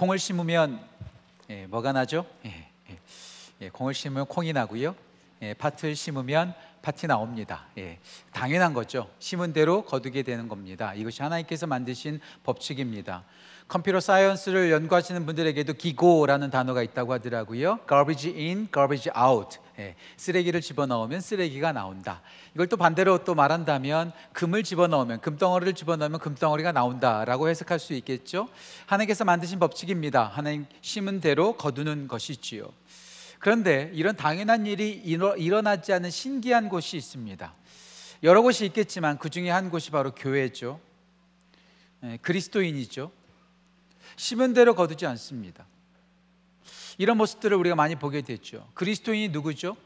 콩을 심으면 예, 뭐가 나죠? 예, 예. 예, 콩을 심으면 콩이 나고요. 예, 팥을 심으면 팥이 나옵니다. 예, 당연한 거죠. 심은 대로 거두게 되는 겁니다. 이것이 하나님께서 만드신 법칙입니다. 컴퓨터 사이언스를 연구하시는 분들에게도 기고라는 단어가 있다고 하더라고요. garbage in, garbage out. 예, 쓰레기를 집어넣으면 쓰레기가 나온다. 이걸 또 반대로 또 말한다면 금을 집어넣으면 금덩어리를 집어넣으면 금덩어리가 나온다라고 해석할 수 있겠죠. 하나님께서 만드신 법칙입니다. 하나님 심은 대로 거두는 것이지요. 그런데 이런 당연한 일이 일어나지 않은 신기한 곳이 있습니다. 여러 곳이 있겠지만 그 중에 한 곳이 바로 교회죠. 예, 그리스도인이죠. 심은 대로 거두지 않습니다. 이런 모습들을 우리가 많이 보게 됐죠. 그리스도인이 누구죠?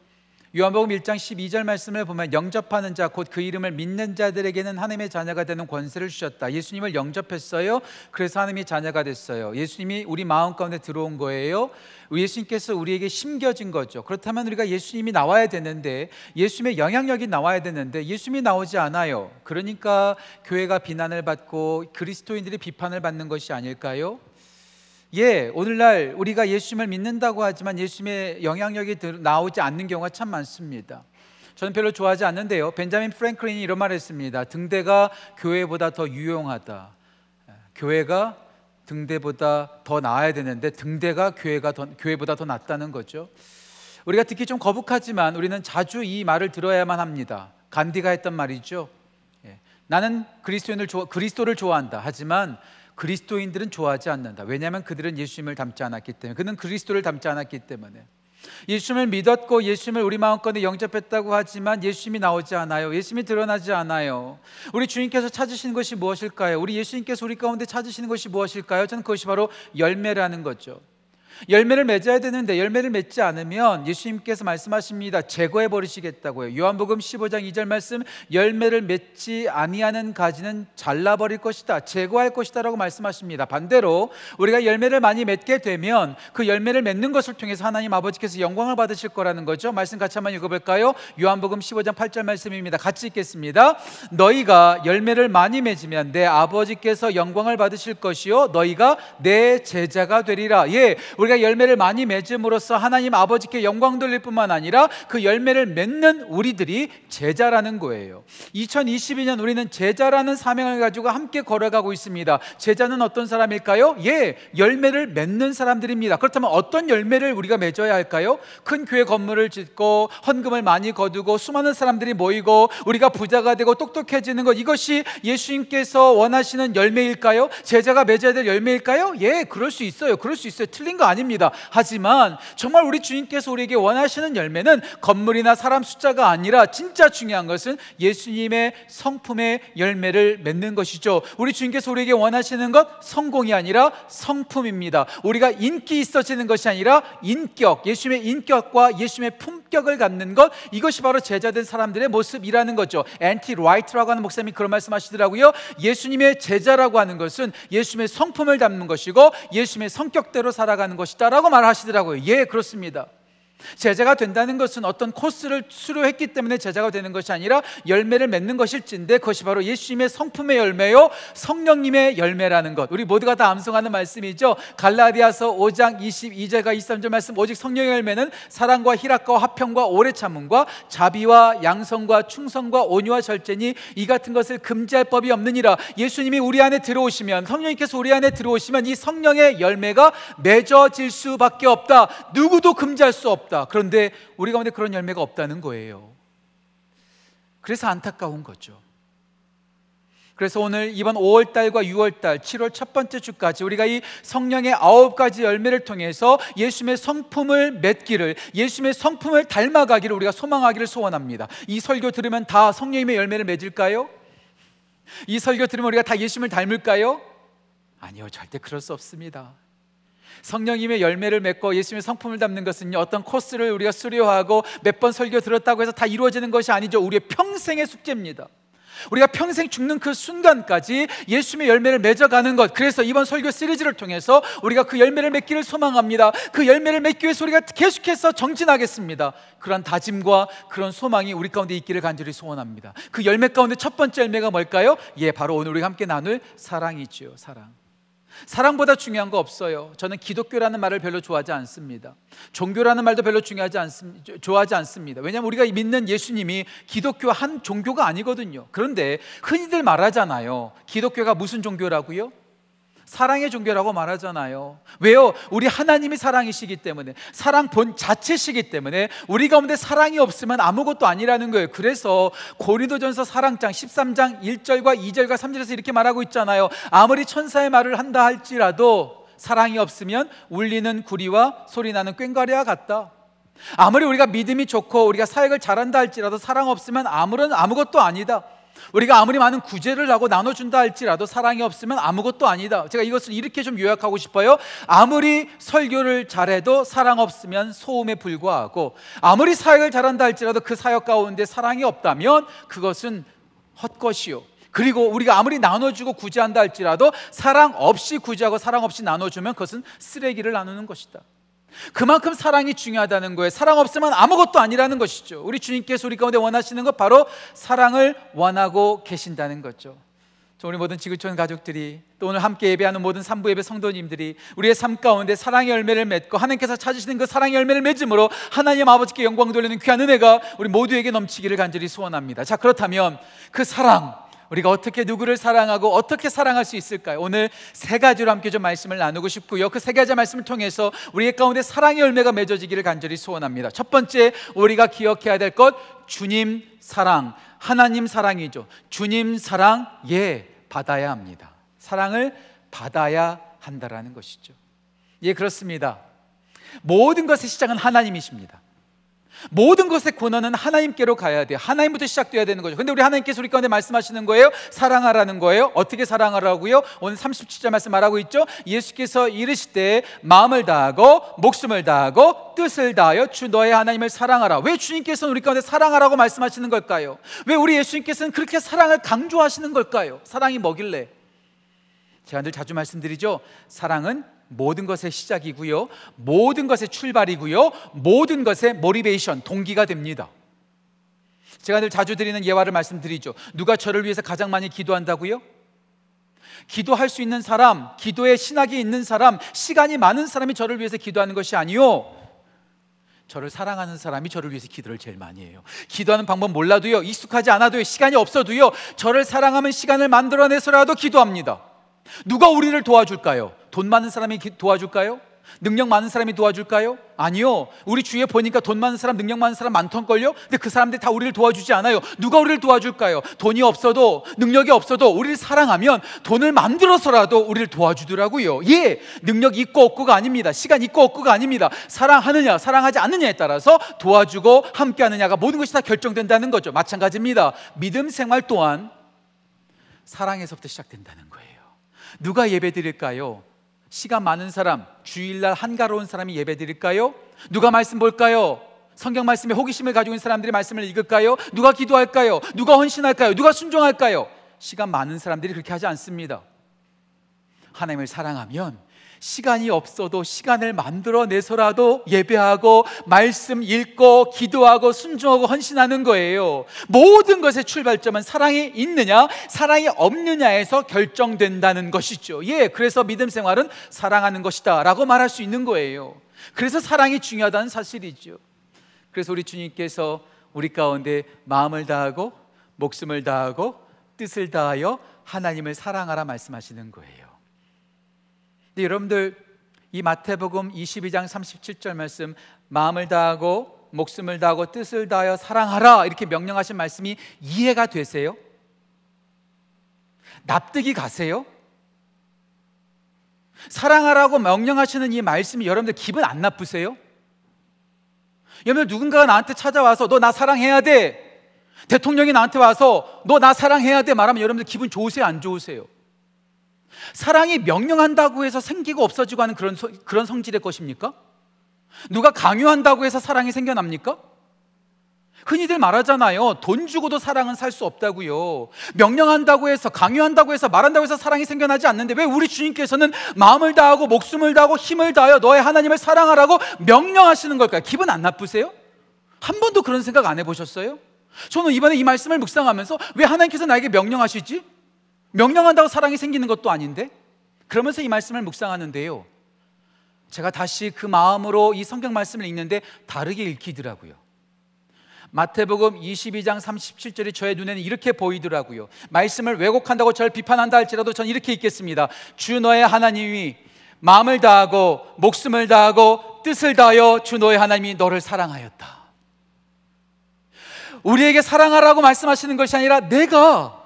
요한복음 1장 12절 말씀을 보면 영접하는 자 곧 그 이름을 믿는 자들에게는 하나님의 자녀가 되는 권세를 주셨다. 예수님을 영접했어요. 그래서 하나님의 자녀가 됐어요. 예수님이 우리 마음 가운데 들어온 거예요. 예수님께서 우리에게 심겨진 거죠. 그렇다면 우리가 예수님이 나와야 되는데 예수님의 영향력이 나와야 되는데 예수님이 나오지 않아요. 그러니까 교회가 비난을 받고 그리스도인들이 비판을 받는 것이 아닐까요? 예, 오늘날 우리가 예수님을 믿는다고 하지만 예수님의 영향력이 나오지 않는 경우가 참 많습니다. 저는 별로 좋아하지 않는데요. 벤자민 프랭클린이 이런 말을 했습니다. 등대가 교회보다 더 유용하다. 교회가 등대보다 더 나아야 되는데 등대가 교회가 더, 교회보다 더 낫다는 거죠. 우리가 듣기 좀 거북하지만 우리는 자주 이 말을 들어야만 합니다. 간디가 했던 말이죠. 예. 나는 그리스도인을 그리스도를 좋아한다. 하지만 그리스도인들은 좋아하지 않는다. 왜냐하면 그들은 예수님을 닮지 않았기 때문에 그는 그리스도를 닮지 않았기 때문에 예수님을 믿었고 예수님을 우리 마음껏에 영접했다고 하지만 예수님이 나오지 않아요. 예수님이 드러나지 않아요. 우리 주님께서 찾으시는 것이 무엇일까요? 우리 예수님께서 우리 가운데 찾으시는 것이 무엇일까요? 저는 그것이 바로 열매라는 거죠. 열매를 맺어야 되는데 열매를 맺지 않으면 예수님께서 말씀하십니다. 제거해 버리시겠다고요. 요한복음 15장 2절 말씀 열매를 맺지 아니하는 가지는 잘라 버릴 것이다. 제거할 것이다라고 말씀하십니다. 반대로 우리가 열매를 많이 맺게 되면 그 열매를 맺는 것을 통해서 하나님 아버지께서 영광을 받으실 거라는 거죠. 말씀 같이 한번 읽어 볼까요? 요한복음 15장 8절 말씀입니다. 같이 읽겠습니다. 너희가 열매를 많이 맺으면 내 아버지께서 영광을 받으실 것이요 너희가 내 제자가 되리라. 예. 우리가 열매를 많이 맺음으로써 하나님 아버지께 영광 돌릴 뿐만 아니라 그 열매를 맺는 우리들이 제자라는 거예요. 2022년 우리는 제자라는 사명을 가지고 함께 걸어가고 있습니다. 제자는 어떤 사람일까요? 예, 열매를 맺는 사람들입니다. 그렇다면 어떤 열매를 우리가 맺어야 할까요? 큰 교회 건물을 짓고 헌금을 많이 거두고 수많은 사람들이 모이고 우리가 부자가 되고 똑똑해지는 것 이것이 예수님께서 원하시는 열매일까요? 제자가 맺어야 될 열매일까요? 예, 그럴 수 있어요. 그럴 수 있어요. 틀린 거 아 닙니다. 하지만 정말 우리 주님께서 우리에게 원하시는 열매는 건물이나 사람 숫자가 아니라 진짜 중요한 것은 예수님의 성품의 열매를 맺는 것이죠. 우리 주님께서 우리에게 원하시는 것 성공이 아니라 성품입니다. 우리가 인기 있어지는 것이 아니라 인격, 예수님의 인격과 예수님의 품격을 갖는 것 이것이 바로 제자된 사람들의 모습이라는 거죠. N.T. Wright라고 하는 목사님이 그런 말씀하시더라고요. 예수님의 제자라고 하는 것은 예수님의 성품을 닮는 것이고 예수님의 성격대로 살아가는 것. 것이다 라고 말하시더라고요. 예, 그렇습니다. 제자가 된다는 것은 어떤 코스를 수료했기 때문에 제자가 되는 것이 아니라 열매를 맺는 것일진데 그것이 바로 예수님의 성품의 열매요 성령님의 열매라는 것. 우리 모두가 다 암송하는 말씀이죠. 갈라디아서 5장 22절과 23절 말씀. 오직 성령의 열매는 사랑과 희락과 화평과 오래 참음과 자비와 양성과 충성과 온유와 절제니 이 같은 것을 금지할 법이 없느니라. 예수님이 우리 안에 들어오시면 성령님께서 우리 안에 들어오시면 이 성령의 열매가 맺어질 수밖에 없다. 누구도 금지할 수 없다 없다. 그런데 우리 가운데 그런 열매가 없다는 거예요. 그래서 안타까운 거죠. 그래서 오늘 이번 5월 달과 6월 달, 7월 첫 번째 주까지 우리가 이 성령의 아홉 가지 열매를 통해서 예수님의 성품을 맺기를, 예수님의 성품을 닮아가기를 우리가 소망하기를 소원합니다. 이 설교 들으면 다 성령님의 열매를 맺을까요? 이 설교 들으면 우리가 다 예수님을 닮을까요? 아니요, 절대 그럴 수 없습니다. 성령님의 열매를 맺고 예수님의 성품을 담는 것은요 어떤 코스를 우리가 수료하고 몇 번 설교 들었다고 해서 다 이루어지는 것이 아니죠 우리의 평생의 숙제입니다 우리가 평생 죽는 그 순간까지 예수님의 열매를 맺어가는 것. 그래서 이번 설교 시리즈를 통해서 우리가 그 열매를 맺기를 소망합니다. 그 열매를 맺기 위해서 우리가 계속해서 정진하겠습니다. 그런 다짐과 그런 소망이 우리 가운데 있기를 간절히 소원합니다. 그 열매 가운데 첫 번째 열매가 뭘까요? 예, 바로 오늘 우리가 함께 나눌 사랑이죠. 사랑. 사랑보다 중요한 거 없어요. 저는 기독교라는 말을 별로 좋아하지 않습니다. 종교라는 말도 별로 중요하지 않습니다. 좋아하지 않습니다. 왜냐하면 우리가 믿는 예수님이 기독교 한 종교가 아니거든요. 그런데 흔히들 말하잖아요. 기독교가 무슨 종교라고요? 사랑의 종교라고 말하잖아요. 왜요? 우리 하나님이 사랑이시기 때문에 사랑 본 자체시기 때문에 우리 가운데 사랑이 없으면 아무것도 아니라는 거예요. 그래서 고린도전서 사랑장 13장 1절과 2절과 3절에서 이렇게 말하고 있잖아요. 아무리 천사의 말을 한다 할지라도 사랑이 없으면 울리는 구리와 소리나는 꽹과리와 같다. 아무리 우리가 믿음이 좋고 우리가 사역을 잘한다 할지라도 사랑 없으면 아무런 아무것도 아니다. 우리가 아무리 많은 구제를 하고 나눠준다 할지라도 사랑이 없으면 아무것도 아니다. 제가 이것을 이렇게 좀 요약하고 싶어요. 아무리 설교를 잘해도 사랑 없으면 소음에 불과하고 아무리 사역을 잘한다 할지라도 그 사역 가운데 사랑이 없다면 그것은 헛것이요. 그리고 우리가 아무리 나눠주고 구제한다 할지라도 사랑 없이 구제하고 사랑 없이 나눠주면 그것은 쓰레기를 나누는 것이다. 그만큼 사랑이 중요하다는 거예요. 사랑 없으면 아무것도 아니라는 것이죠. 우리 주님께서 우리 가운데 원하시는 것 바로 사랑을 원하고 계신다는 거죠. 우리 모든 지구촌 가족들이 또 오늘 함께 예배하는 모든 삼부 예배 성도님들이 우리의 삶 가운데 사랑의 열매를 맺고 하나님께서 찾으시는 그 사랑의 열매를 맺음으로 하나님 아버지께 영광 돌리는 귀한 은혜가 우리 모두에게 넘치기를 간절히 소원합니다. 자 그렇다면 그 사랑 우리가 어떻게 누구를 사랑하고 어떻게 사랑할 수 있을까요? 오늘 세 가지로 함께 좀 말씀을 나누고 싶고요. 그 세 가지 말씀을 통해서 우리의 가운데 사랑의 열매가 맺어지기를 간절히 소원합니다. 첫 번째 우리가 기억해야 될 것 주님 사랑, 하나님 사랑이죠. 주님 사랑 예 받아야 합니다. 사랑을 받아야 한다라는 것이죠. 예 그렇습니다. 모든 것의 시작은 하나님이십니다. 모든 것의 권한은 하나님께로 가야 돼요. 하나님부터 시작돼야 되는 거죠. 근데 우리 하나님께서 우리 가운데 말씀하시는 거예요. 사랑하라는 거예요. 어떻게 사랑하라고요? 오늘 37절 말씀 말하고 있죠. 예수께서 이르시되 마음을 다하고 목숨을 다하고 뜻을 다하여 주 너의 하나님을 사랑하라. 왜 주님께서는 우리 가운데 사랑하라고 말씀하시는 걸까요? 왜 우리 예수님께서는 그렇게 사랑을 강조하시는 걸까요? 사랑이 뭐길래? 제가 늘 자주 말씀드리죠. 사랑은 모든 것의 시작이고요. 모든 것의 출발이고요. 모든 것의 모리베이션, 동기가 됩니다. 제가 늘 자주 드리는 예화를 말씀드리죠. 누가 저를 위해서 가장 많이 기도한다고요? 기도할 수 있는 사람, 기도에 신학이 있는 사람, 시간이 많은 사람이 저를 위해서 기도하는 것이 아니요. 저를 사랑하는 사람이 저를 위해서 기도를 제일 많이 해요. 기도하는 방법 몰라도요, 익숙하지 않아도요, 시간이 없어도요, 저를 사랑하면 시간을 만들어내서라도 기도합니다. 누가 우리를 도와줄까요? 돈 많은 사람이 도와줄까요? 능력 많은 사람이 도와줄까요? 아니요. 우리 주위에 보니까 돈 많은 사람, 능력 많은 사람 많던걸요? 근데 그 사람들이 다 우리를 도와주지 않아요. 누가 우리를 도와줄까요? 돈이 없어도, 능력이 없어도 우리를 사랑하면 돈을 만들어서라도 우리를 도와주더라고요. 예. 능력 있고 없고가 아닙니다. 시간 있고 없고가 아닙니다. 사랑하느냐, 사랑하지 않느냐에 따라서 도와주고 함께 하느냐가 모든 것이 다 결정된다는 거죠. 마찬가지입니다. 믿음 생활 또한 사랑에서부터 시작된다는 거예요. 누가 예배 드릴까요? 시간 많은 사람, 주일날 한가로운 사람이 예배 드릴까요? 누가 말씀 볼까요? 성경 말씀에 호기심을 가지고 있는 사람들이 말씀을 읽을까요? 누가 기도할까요? 누가 헌신할까요? 누가 순종할까요? 시간 많은 사람들이 그렇게 하지 않습니다. 하나님을 사랑하면 시간이 없어도 시간을 만들어내서라도 예배하고 말씀 읽고 기도하고 순종하고 헌신하는 거예요. 모든 것의 출발점은 사랑이 있느냐, 사랑이 없느냐에서 결정된다는 것이죠. 예, 그래서 믿음 생활은 사랑하는 것이다 라고 말할 수 있는 거예요. 그래서 사랑이 중요하다는 사실이죠. 그래서 우리 주님께서 우리 가운데 마음을 다하고 목숨을 다하고 뜻을 다하여 하나님을 사랑하라 말씀하시는 거예요. 근데 여러분들 이 마태복음 22장 37절 말씀 마음을 다하고 목숨을 다하고 뜻을 다하여 사랑하라 이렇게 명령하신 말씀이 이해가 되세요? 납득이 가세요? 사랑하라고 명령하시는 이 말씀이 여러분들 기분 안 나쁘세요? 여러분 누군가가 나한테 찾아와서 너 나 사랑해야 돼. 대통령이 나한테 와서 너 나 사랑해야 돼 말하면 여러분들 기분 좋으세요? 안 좋으세요? 사랑이 명령한다고 해서 생기고 없어지고 하는 그런, 그런 성질의 것입니까? 누가 강요한다고 해서 사랑이 생겨납니까? 흔히들 말하잖아요. 돈 주고도 사랑은 살 수 없다고요. 명령한다고 해서, 강요한다고 해서, 말한다고 해서 사랑이 생겨나지 않는데 왜 우리 주님께서는 마음을 다하고, 목숨을 다하고, 힘을 다하여 너의 하나님을 사랑하라고 명령하시는 걸까요? 기분 안 나쁘세요? 한 번도 그런 생각 안 해보셨어요? 저는 이번에 이 말씀을 묵상하면서 왜 하나님께서 나에게 명령하시지? 명령한다고 사랑이 생기는 것도 아닌데 그러면서 이 말씀을 묵상하는데요. 제가 다시 그 마음으로 이 성경 말씀을 읽는데 다르게 읽히더라고요. 마태복음 22장 37절이 저의 눈에는 이렇게 보이더라고요. 말씀을 왜곡한다고 저를 비판한다 할지라도 전 이렇게 읽겠습니다. 주 너의 하나님이 마음을 다하고 목숨을 다하고 뜻을 다하여 주 너의 하나님이 너를 사랑하였다. 우리에게 사랑하라고 말씀하시는 것이 아니라 내가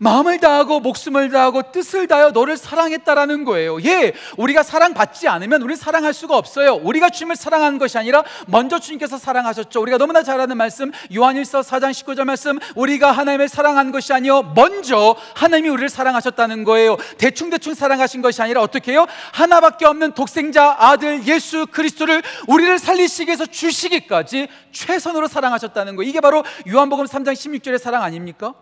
마음을 다하고 목숨을 다하고 뜻을 다하여 너를 사랑했다라는 거예요. 예, 우리가 사랑받지 않으면 우리 사랑할 수가 없어요. 우리가 주님을 사랑하는 것이 아니라 먼저 주님께서 사랑하셨죠. 우리가 너무나 잘 아는 말씀 요한일서 4장 19절 말씀 우리가 하나님을 사랑한 것이 아니요 먼저 하나님이 우리를 사랑하셨다는 거예요. 대충 대충 사랑하신 것이 아니라 어떻게 해요? 하나밖에 없는 독생자 아들 예수 그리스도를 우리를 살리시기 위해서 주시기까지 최선으로 사랑하셨다는 거예요. 이게 바로 요한복음 3장 16절의 사랑 아닙니까?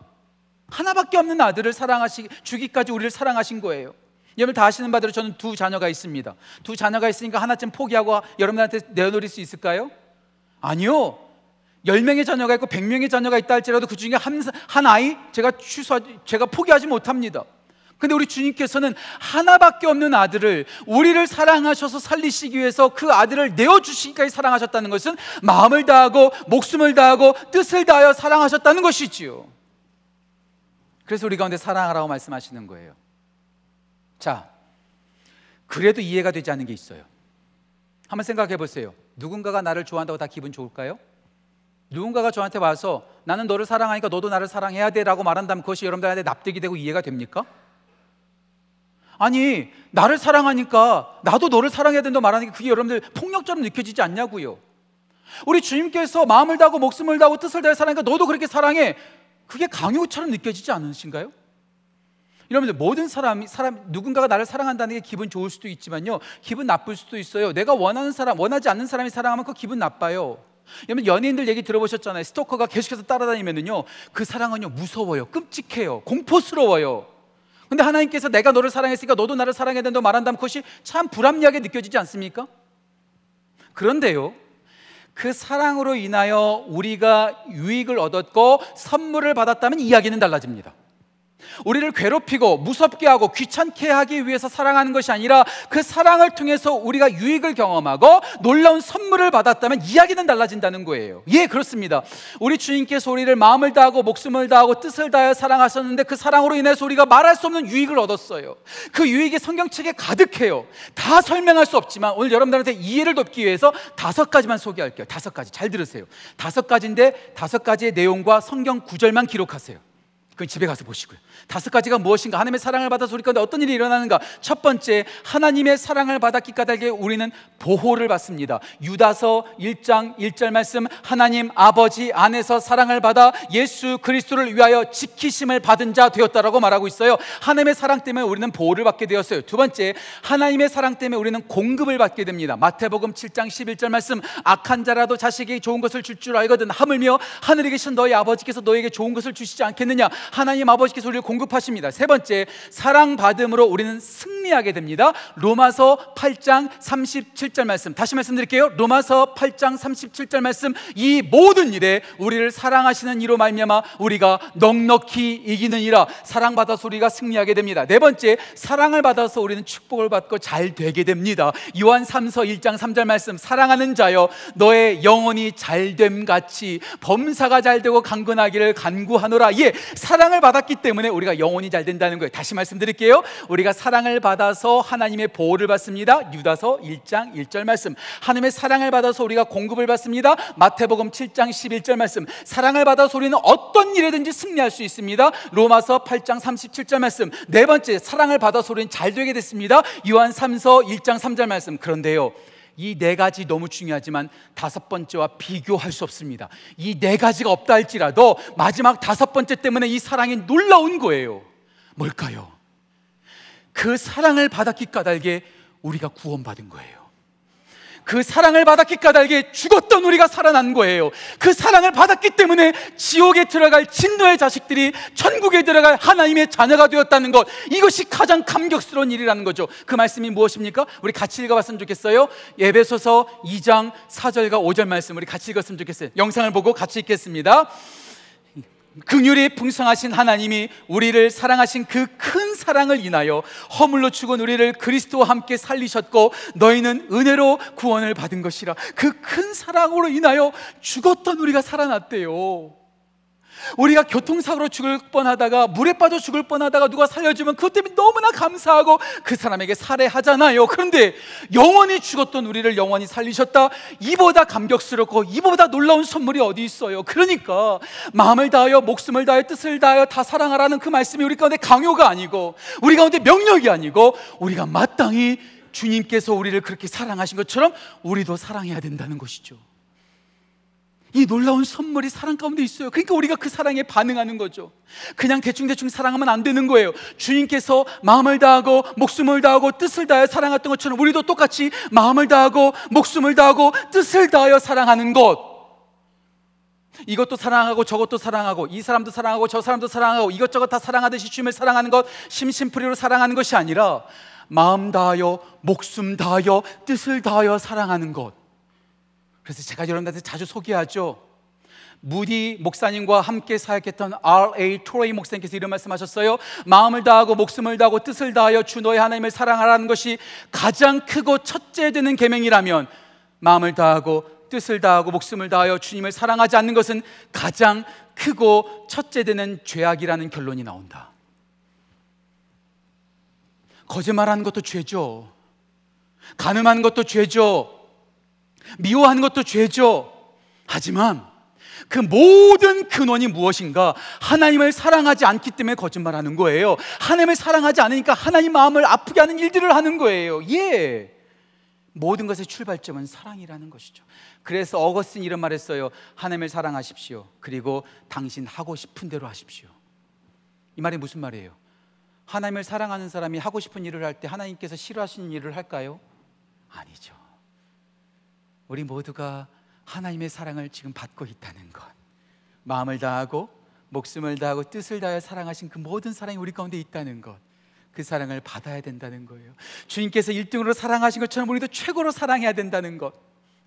하나밖에 없는 아들을 사랑하시 주기까지 우리를 사랑하신 거예요. 여러분 다 아시는 바대로 저는 두 자녀가 있습니다. 두 자녀가 있으니까 하나쯤 포기하고 여러분한테 내어놓을 수 있을까요? 아니요. 10명의 자녀가 있고 100명의 자녀가 있다 할지라도 그 중에 한, 한 아이 제가 취소 제가 포기하지 못합니다. 근데 우리 주님께서는 하나밖에 없는 아들을 우리를 사랑하셔서 살리시기 위해서 그 아들을 내어 주시기까지 사랑하셨다는 것은 마음을 다하고 목숨을 다하고 뜻을 다하여 사랑하셨다는 것이지요. 그래서 우리 가운데 사랑하라고 말씀하시는 거예요. 자, 그래도 이해가 되지 않는 게 있어요. 한번 생각해 보세요. 누군가가 나를 좋아한다고 다 기분 좋을까요? 누군가가 저한테 와서 나는 너를 사랑하니까 너도 나를 사랑해야 돼 라고 말한다면 그것이 여러분들한테 납득이 되고 이해가 됩니까? 아니, 나를 사랑하니까 나도 너를 사랑해야 된다고 말하는 게 그게 여러분들 폭력처럼 느껴지지 않냐고요. 우리 주님께서 마음을 다하고 목숨을 다하고 뜻을 다해 사랑하니까 너도 그렇게 사랑해. 그게 강요처럼 느껴지지 않으신가요? 여러분들 모든 사람이 사람 누군가가 나를 사랑한다는 게 기분 좋을 수도 있지만요 기분 나쁠 수도 있어요. 내가 원하는 사람 원하지 않는 사람이 사랑하면 그 기분 나빠요. 여러분 연예인들 얘기 들어보셨잖아요. 스토커가 계속해서 따라다니면은요 그 사랑은요 무서워요, 끔찍해요, 공포스러워요. 근데 하나님께서 내가 너를 사랑했으니까 너도 나를 사랑해야 된다고 말한다면 그것이 참 불합리하게 느껴지지 않습니까? 그런데요 그 사랑으로 인하여 우리가 유익을 얻었고 선물을 받았다면 이야기는 달라집니다. 우리를 괴롭히고 무섭게 하고 귀찮게 하기 위해서 사랑하는 것이 아니라 그 사랑을 통해서 우리가 유익을 경험하고 놀라운 선물을 받았다면 이야기는 달라진다는 거예요. 예, 그렇습니다. 우리 주님께서 우리를 마음을 다하고 목숨을 다하고 뜻을 다하여 사랑하셨는데 그 사랑으로 인해서 우리가 말할 수 없는 유익을 얻었어요. 그 유익이 성경책에 가득해요. 다 설명할 수 없지만 오늘 여러분들한테 이해를 돕기 위해서 다섯 가지만 소개할게요. 다섯 가지. 잘 들으세요. 다섯 가지인데 다섯 가지의 내용과 성경 구절만 기록하세요. 그 집에 가서 보시고요. 다섯 가지가 무엇인가? 하나님의 사랑을 받아서 우리 가운데 어떤 일이 일어나는가? 첫 번째, 하나님의 사랑을 받았기 까닭에 우리는 보호를 받습니다. 유다서 1장 1절 말씀, 하나님 아버지 안에서 사랑을 받아 예수 그리스도를 위하여 지키심을 받은 자 되었다라고 말하고 있어요. 하나님의 사랑 때문에 우리는 보호를 받게 되었어요. 두 번째, 하나님의 사랑 때문에 우리는 공급을 받게 됩니다. 마태복음 7장 11절 말씀, 악한 자라도 자식에게 좋은 것을 줄 줄 알거든 하물며 하늘에 계신 너희 아버지께서 너에게 좋은 것을 주시지 않겠느냐? 하나님 아버지께서 우리를 공급하십니다. 세 번째, 사랑받음으로 우리는 승리하게 됩니다. 로마서 8장 37절 말씀. 다시 말씀드릴게요. 로마서 8장 37절 말씀. 이 모든 일에 우리를 사랑하시는 이로 말미암아 우리가 넉넉히 이기는 이라 사랑받아서 우리가 승리하게 됩니다. 네 번째, 사랑을 받아서 우리는 축복을 받고 잘 되게 됩니다. 요한 3서 1장 3절 말씀. 사랑하는 자여 너의 영혼이 잘됨 같이 범사가 잘 되고 강건하기를 간구하노라. 예, 사랑 을 받았기 때문에 우리가 영혼이 잘 된다는 거예요. 다시 말씀드릴게요. 우리가 사랑을 받아서 하나님의 보호를 받습니다. 유다서 1장 1절 말씀. 하나님의 사랑을 받아서 우리가 공급을 받습니다. 마태복음 7장 11절 말씀. 사랑을 받아서 우리는 어떤 일에든지 승리할 수 있습니다. 로마서 8장 37절 말씀. 네 번째, 사랑을 받아서 우리는 잘 되게 됐습니다. 요한 3서 1장 3절 말씀. 그런데요. 이 네 가지 너무 중요하지만 다섯 번째와 비교할 수 없습니다. 이 네 가지가 없다 할지라도 마지막 다섯 번째 때문에 이 사랑이 놀라운 거예요. 뭘까요? 그 사랑을 받았기 까닭에 우리가 구원받은 거예요. 그 사랑을 받았기 까닭에 죽었던 우리가 살아난 거예요. 그 사랑을 받았기 때문에 지옥에 들어갈 진노의 자식들이 천국에 들어갈 하나님의 자녀가 되었다는 것. 이것이 가장 감격스러운 일이라는 거죠. 그 말씀이 무엇입니까? 우리 같이 읽어봤으면 좋겠어요. 예배소서 2장 4절과 5절 말씀 우리 같이 읽었으면 좋겠어요. 영상을 보고 같이 읽겠습니다. 긍휼이 풍성하신 하나님이 우리를 사랑하신 그 큰 사랑을 인하여 허물로 죽은 우리를 그리스도와 함께 살리셨고 너희는 은혜로 구원을 받은 것이라 그 큰 사랑으로 인하여 죽었던 우리가 살아났대요. 우리가 교통사고로 죽을 뻔하다가 물에 빠져 죽을 뻔하다가 누가 살려주면 그것 때문에 너무나 감사하고 그 사람에게 살해하잖아요. 그런데 영원히 죽었던 우리를 영원히 살리셨다. 이보다 감격스럽고 이보다 놀라운 선물이 어디 있어요? 그러니까 마음을 다하여 목숨을 다하여 뜻을 다하여 다 사랑하라는 그 말씀이 우리 가운데 강요가 아니고 우리 가운데 명령이 아니고 우리가 마땅히 주님께서 우리를 그렇게 사랑하신 것처럼 우리도 사랑해야 된다는 것이죠. 이 놀라운 선물이 사랑 가운데 있어요. 그러니까 우리가 그 사랑에 반응하는 거죠. 그냥 대충대충 사랑하면 안 되는 거예요. 주님께서 마음을 다하고 목숨을 다하고 뜻을 다하여 사랑했던 것처럼 우리도 똑같이 마음을 다하고 목숨을 다하고 뜻을 다하여 사랑하는 것. 이것도 사랑하고 저것도 사랑하고 이 사람도 사랑하고 저 사람도 사랑하고 이것저것 다 사랑하듯이 주님을 사랑하는 것 심심풀이로 사랑하는 것이 아니라 마음 다하여 목숨 다하여 뜻을 다하여 사랑하는 것. 그래서 제가 여러분들한테 자주 소개하죠. 무디 목사님과 함께 사역했던 R.A. 토레이 목사님께서 이런 말씀하셨어요. 마음을 다하고 목숨을 다하고 뜻을 다하여 주 너의 하나님을 사랑하라는 것이 가장 크고 첫째 되는 계명이라면 마음을 다하고 뜻을 다하고 목숨을 다하여 주님을 사랑하지 않는 것은 가장 크고 첫째 되는 죄악이라는 결론이 나온다. 거짓말하는 것도 죄죠. 가늠하는 것도 죄죠. 미워하는 것도 죄죠. 하지만 그 모든 근원이 무엇인가? 하나님을 사랑하지 않기 때문에 거짓말하는 거예요. 하나님을 사랑하지 않으니까 하나님 마음을 아프게 하는 일들을 하는 거예요. 예. 모든 것의 출발점은 사랑이라는 것이죠. 그래서 어거스틴 이런 말 했어요. 하나님을 사랑하십시오. 그리고 당신 하고 싶은 대로 하십시오. 이 말이 무슨 말이에요? 하나님을 사랑하는 사람이 하고 싶은 일을 할 때 하나님께서 싫어하시는 일을 할까요? 아니죠. 우리 모두가 하나님의 사랑을 지금 받고 있다는 것. 마음을 다하고 목숨을 다하고 뜻을 다하여 사랑하신 그 모든 사랑이 우리 가운데 있다는 것. 그 사랑을 받아야 된다는 거예요. 주님께서 1등으로 사랑하신 것처럼 우리도 최고로 사랑해야 된다는 것.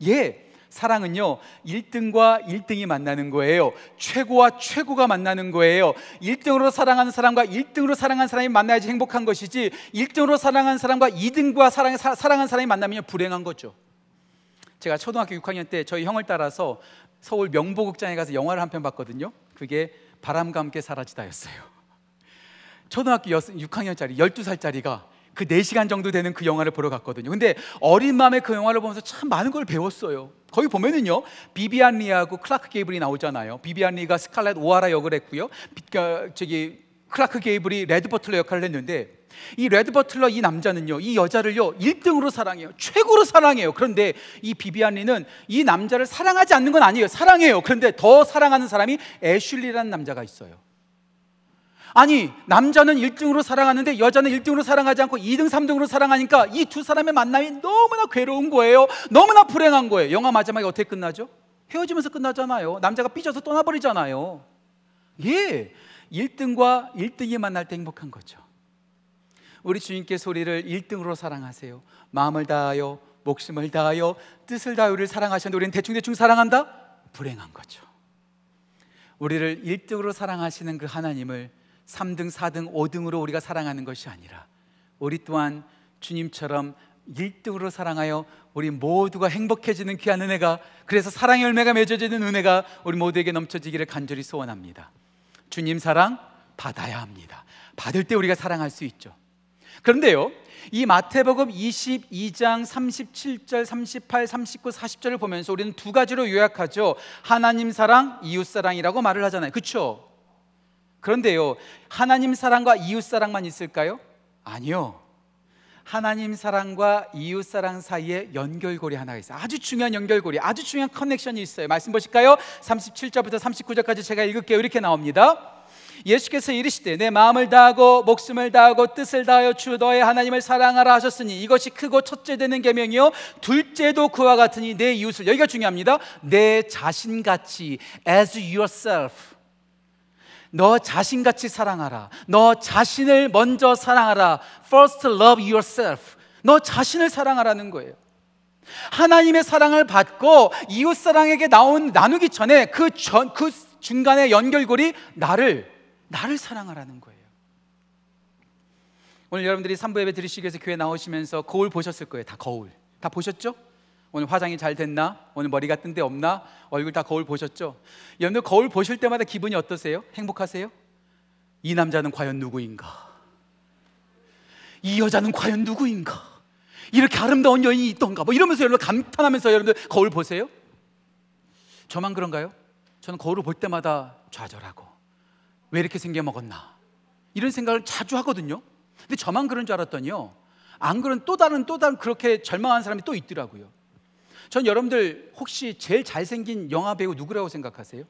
예. 사랑은요, 1등과 1등이 만나는 거예요. 최고와 최고가 만나는 거예요. 1등으로 사랑하는 사람과 1등으로 사랑하는 사람이 만나야지 행복한 것이지, 1등으로 사랑하는 사람과 2등과 사랑, 사랑하는 사람이 만나면 불행한 거죠. 제가 초등학교 6학년 때 저희 형을 따라서 서울 명보극장에 가서 영화를 한 편 봤거든요. 그게 바람과 함께 사라지다였어요. 초등학교 6학년짜리 12살짜리가 그 4시간 정도 되는 그 영화를 보러 갔거든요. 근데 어린 마음에 그 영화를 보면서 참 많은 걸 배웠어요. 거기 보면은요, 비비안 리하고 클라크 게이블이 나오잖아요. 비비안 리가 스칼렛 오하라 역을 했고요. 그, 저기 클라크 게이블이 레트 버틀러 역할을 했는데 이 레트 버틀러 이 남자는요, 이 여자를요, 1등으로 사랑해요. 최고로 사랑해요. 그런데 이 비비안리는 이 남자를 사랑하지 않는 건 아니에요. 사랑해요. 그런데 더 사랑하는 사람이 애슐리라는 남자가 있어요. 아니, 남자는 1등으로 사랑하는데 여자는 1등으로 사랑하지 않고 2등, 3등으로 사랑하니까 이 두 사람의 만남이 너무나 괴로운 거예요. 너무나 불행한 거예요. 영화 마지막에 어떻게 끝나죠? 헤어지면서 끝나잖아요. 남자가 삐져서 떠나버리잖아요. 예. 1등과 1등이 만날 때 행복한 거죠. 우리 주님께서 우리를 1등으로 사랑하세요. 마음을 다하여 목숨을 다하여 뜻을 다하여 우리를 사랑하셨는데 우리는 대충대충 사랑한다? 불행한 거죠. 우리를 1등으로 사랑하시는 그 하나님을 3등, 4등, 5등으로 우리가 사랑하는 것이 아니라 우리 또한 주님처럼 1등으로 사랑하여 우리 모두가 행복해지는 귀한 은혜가 그래서 사랑의 열매가 맺어지는 은혜가 우리 모두에게 넘쳐지기를 간절히 소원합니다. 주님 사랑 받아야 합니다. 받을 때 우리가 사랑할 수 있죠. 그런데요, 이 마태복음 22장 37절, 38, 39, 40절을 보면서 우리는 두 가지로 요약하죠. 하나님 사랑, 이웃 사랑이라고 말을 하잖아요. 그렇죠? 그런데요, 하나님 사랑과 이웃 사랑만 있을까요? 아니요. 하나님 사랑과 이웃 사랑 사이에 연결고리 하나가 있어요. 아주 중요한 연결고리, 아주 중요한 커넥션이 있어요. 말씀 보실까요? 37절부터 39절까지 제가 읽을게요. 이렇게 나옵니다. 예수께서 이르시되 내 마음을 다하고 목숨을 다하고 뜻을 다하여 주 너의 하나님을 사랑하라 하셨으니 이것이 크고 첫째 되는 계명이요 둘째도 그와 같으니 내 이웃을 여기가 중요합니다. 내 자신같이 as yourself 너 자신같이 사랑하라. 너 자신을 먼저 사랑하라. First love yourself. 너 자신을 사랑하라는 거예요. 하나님의 사랑을 받고 이웃 사랑에게 나온 나누기 전에 그 전, 그 중간에 연결고리 나를 나를 사랑하라는 거예요. 오늘 여러분들이 삼부 예배 드리시기 위해서 교회 나오시면서 거울 보셨을 거예요. 다 거울. 다 보셨죠? 오늘 화장이 잘 됐나? 오늘 머리가 뜬 데 없나? 얼굴 다 거울 보셨죠? 여러분들 거울 보실 때마다 기분이 어떠세요? 행복하세요? 이 남자는 과연 누구인가? 이 여자는 과연 누구인가? 이렇게 아름다운 여인이 있던가? 뭐 이러면서 여러분 감탄하면서 여러분들 거울 보세요? 저만 그런가요? 저는 거울을 볼 때마다 좌절하고 왜 이렇게 생겨 먹었나? 이런 생각을 자주 하거든요. 근데 저만 그런 줄 알았더니요. 안 그런 또 다른 또 다른 그렇게 절망한 사람이 또 있더라고요. 전 여러분들 혹시 제일 잘생긴 영화 배우 누구라고 생각하세요?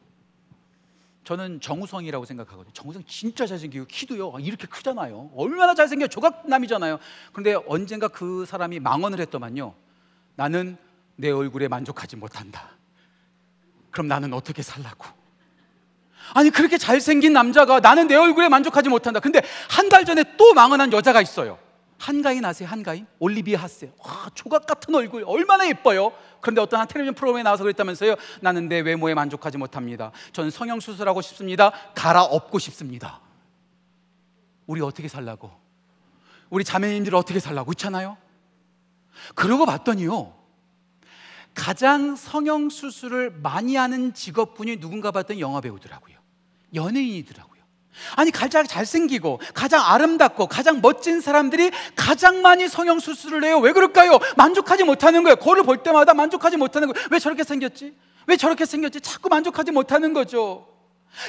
저는 정우성이라고 생각하거든요. 정우성 진짜 잘생기고 키도요 이렇게 크잖아요. 얼마나 잘생겨 조각남이잖아요. 그런데 언젠가 그 사람이 망언을 했더만요. 나는 내 얼굴에 만족하지 못한다. 그럼 나는 어떻게 살라고? 아니 그렇게 잘생긴 남자가 나는 내 얼굴에 만족하지 못한다. 근데 한 달 전에 또 망언한 여자가 있어요. 한가인 아세요? 한가인? 올리비아 하세. 와, 조각 같은 얼굴 얼마나 예뻐요. 그런데 어떤 한 텔레비전 프로그램에 나와서 그랬다면서요. 나는 내 외모에 만족하지 못합니다. 저는 성형 수술하고 싶습니다. 갈아엎고 싶습니다. 우리 어떻게 살라고? 우리 자매님들 어떻게 살라고? 그렇잖아요. 그러고 봤더니요. 가장 성형 수술을 많이 하는 직업군이 누군가 봤더니 영화 배우더라고요. 연예인이더라고요. 아니 가장 잘생기고 가장 아름답고 가장 멋진 사람들이 가장 많이 성형 수술을 해요. 왜 그럴까요? 만족하지 못하는 거예요. 거울을 볼 때마다 만족하지 못하는 거예요. 왜 저렇게 생겼지? 왜 저렇게 생겼지? 자꾸 만족하지 못하는 거죠.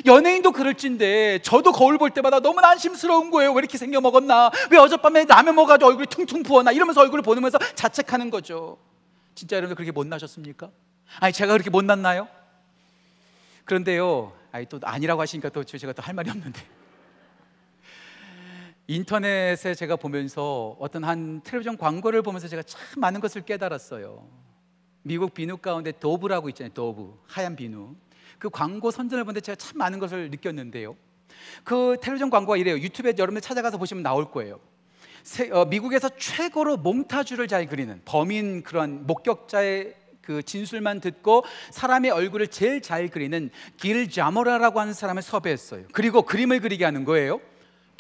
연예인도 그럴진데 저도 거울 볼 때마다 너무 안심스러운 거예요. 왜 이렇게 생겨 먹었나? 왜 어젯밤에 라면 먹어가지고 얼굴이 퉁퉁 부었나? 이러면서 얼굴을 보면서 자책하는 거죠. 진짜 여러분들 그렇게 못나셨습니까? 아니 제가 그렇게 못났나요? 그런데요, 아니 또 아니라고 하시니까 또 제가 또 할 말이 없는데 인터넷에 제가 보면서 어떤 한 텔레비전 광고를 보면서 제가 참 많은 것을 깨달았어요. 미국 비누 가운데 도브라고 있잖아요. 도브 하얀 비누. 그 광고 선전을 보는데 제가 참 많은 것을 느꼈는데요. 그 텔레비전 광고가 이래요. 유튜브에 여러분들 찾아가서 보시면 나올 거예요. 세, 어, 미국에서 최고로 몽타주를 잘 그리는 범인 그런 목격자의 그 진술만 듣고 사람의 얼굴을 제일 잘 그리는 길 자모라라고 하는 사람을 섭외했어요. 그리고 그림을 그리게 하는 거예요.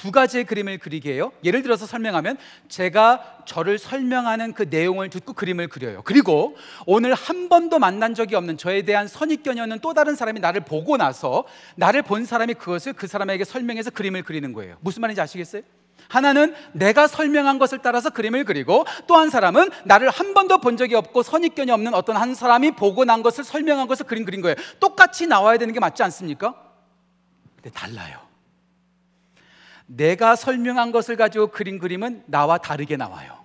두 가지의 그림을 그리게 해요. 예를 들어서 설명하면 제가 저를 설명하는 그 내용을 듣고 그림을 그려요. 그리고 오늘 한 번도 만난 적이 없는 저에 대한 선입견이 없는 또 다른 사람이 나를 보고 나서 나를 본 사람이 그것을 그 사람에게 설명해서 그림을 그리는 거예요. 무슨 말인지 아시겠어요? 하나는 내가 설명한 것을 따라서 그림을 그리고 또 한 사람은 나를 한 번도 본 적이 없고 선입견이 없는 어떤 한 사람이 보고 난 것을 설명한 것을 그림 그린 거예요. 똑같이 나와야 되는 게 맞지 않습니까? 근데 달라요. 내가 설명한 것을 가지고 그린 그림은 나와 다르게 나와요.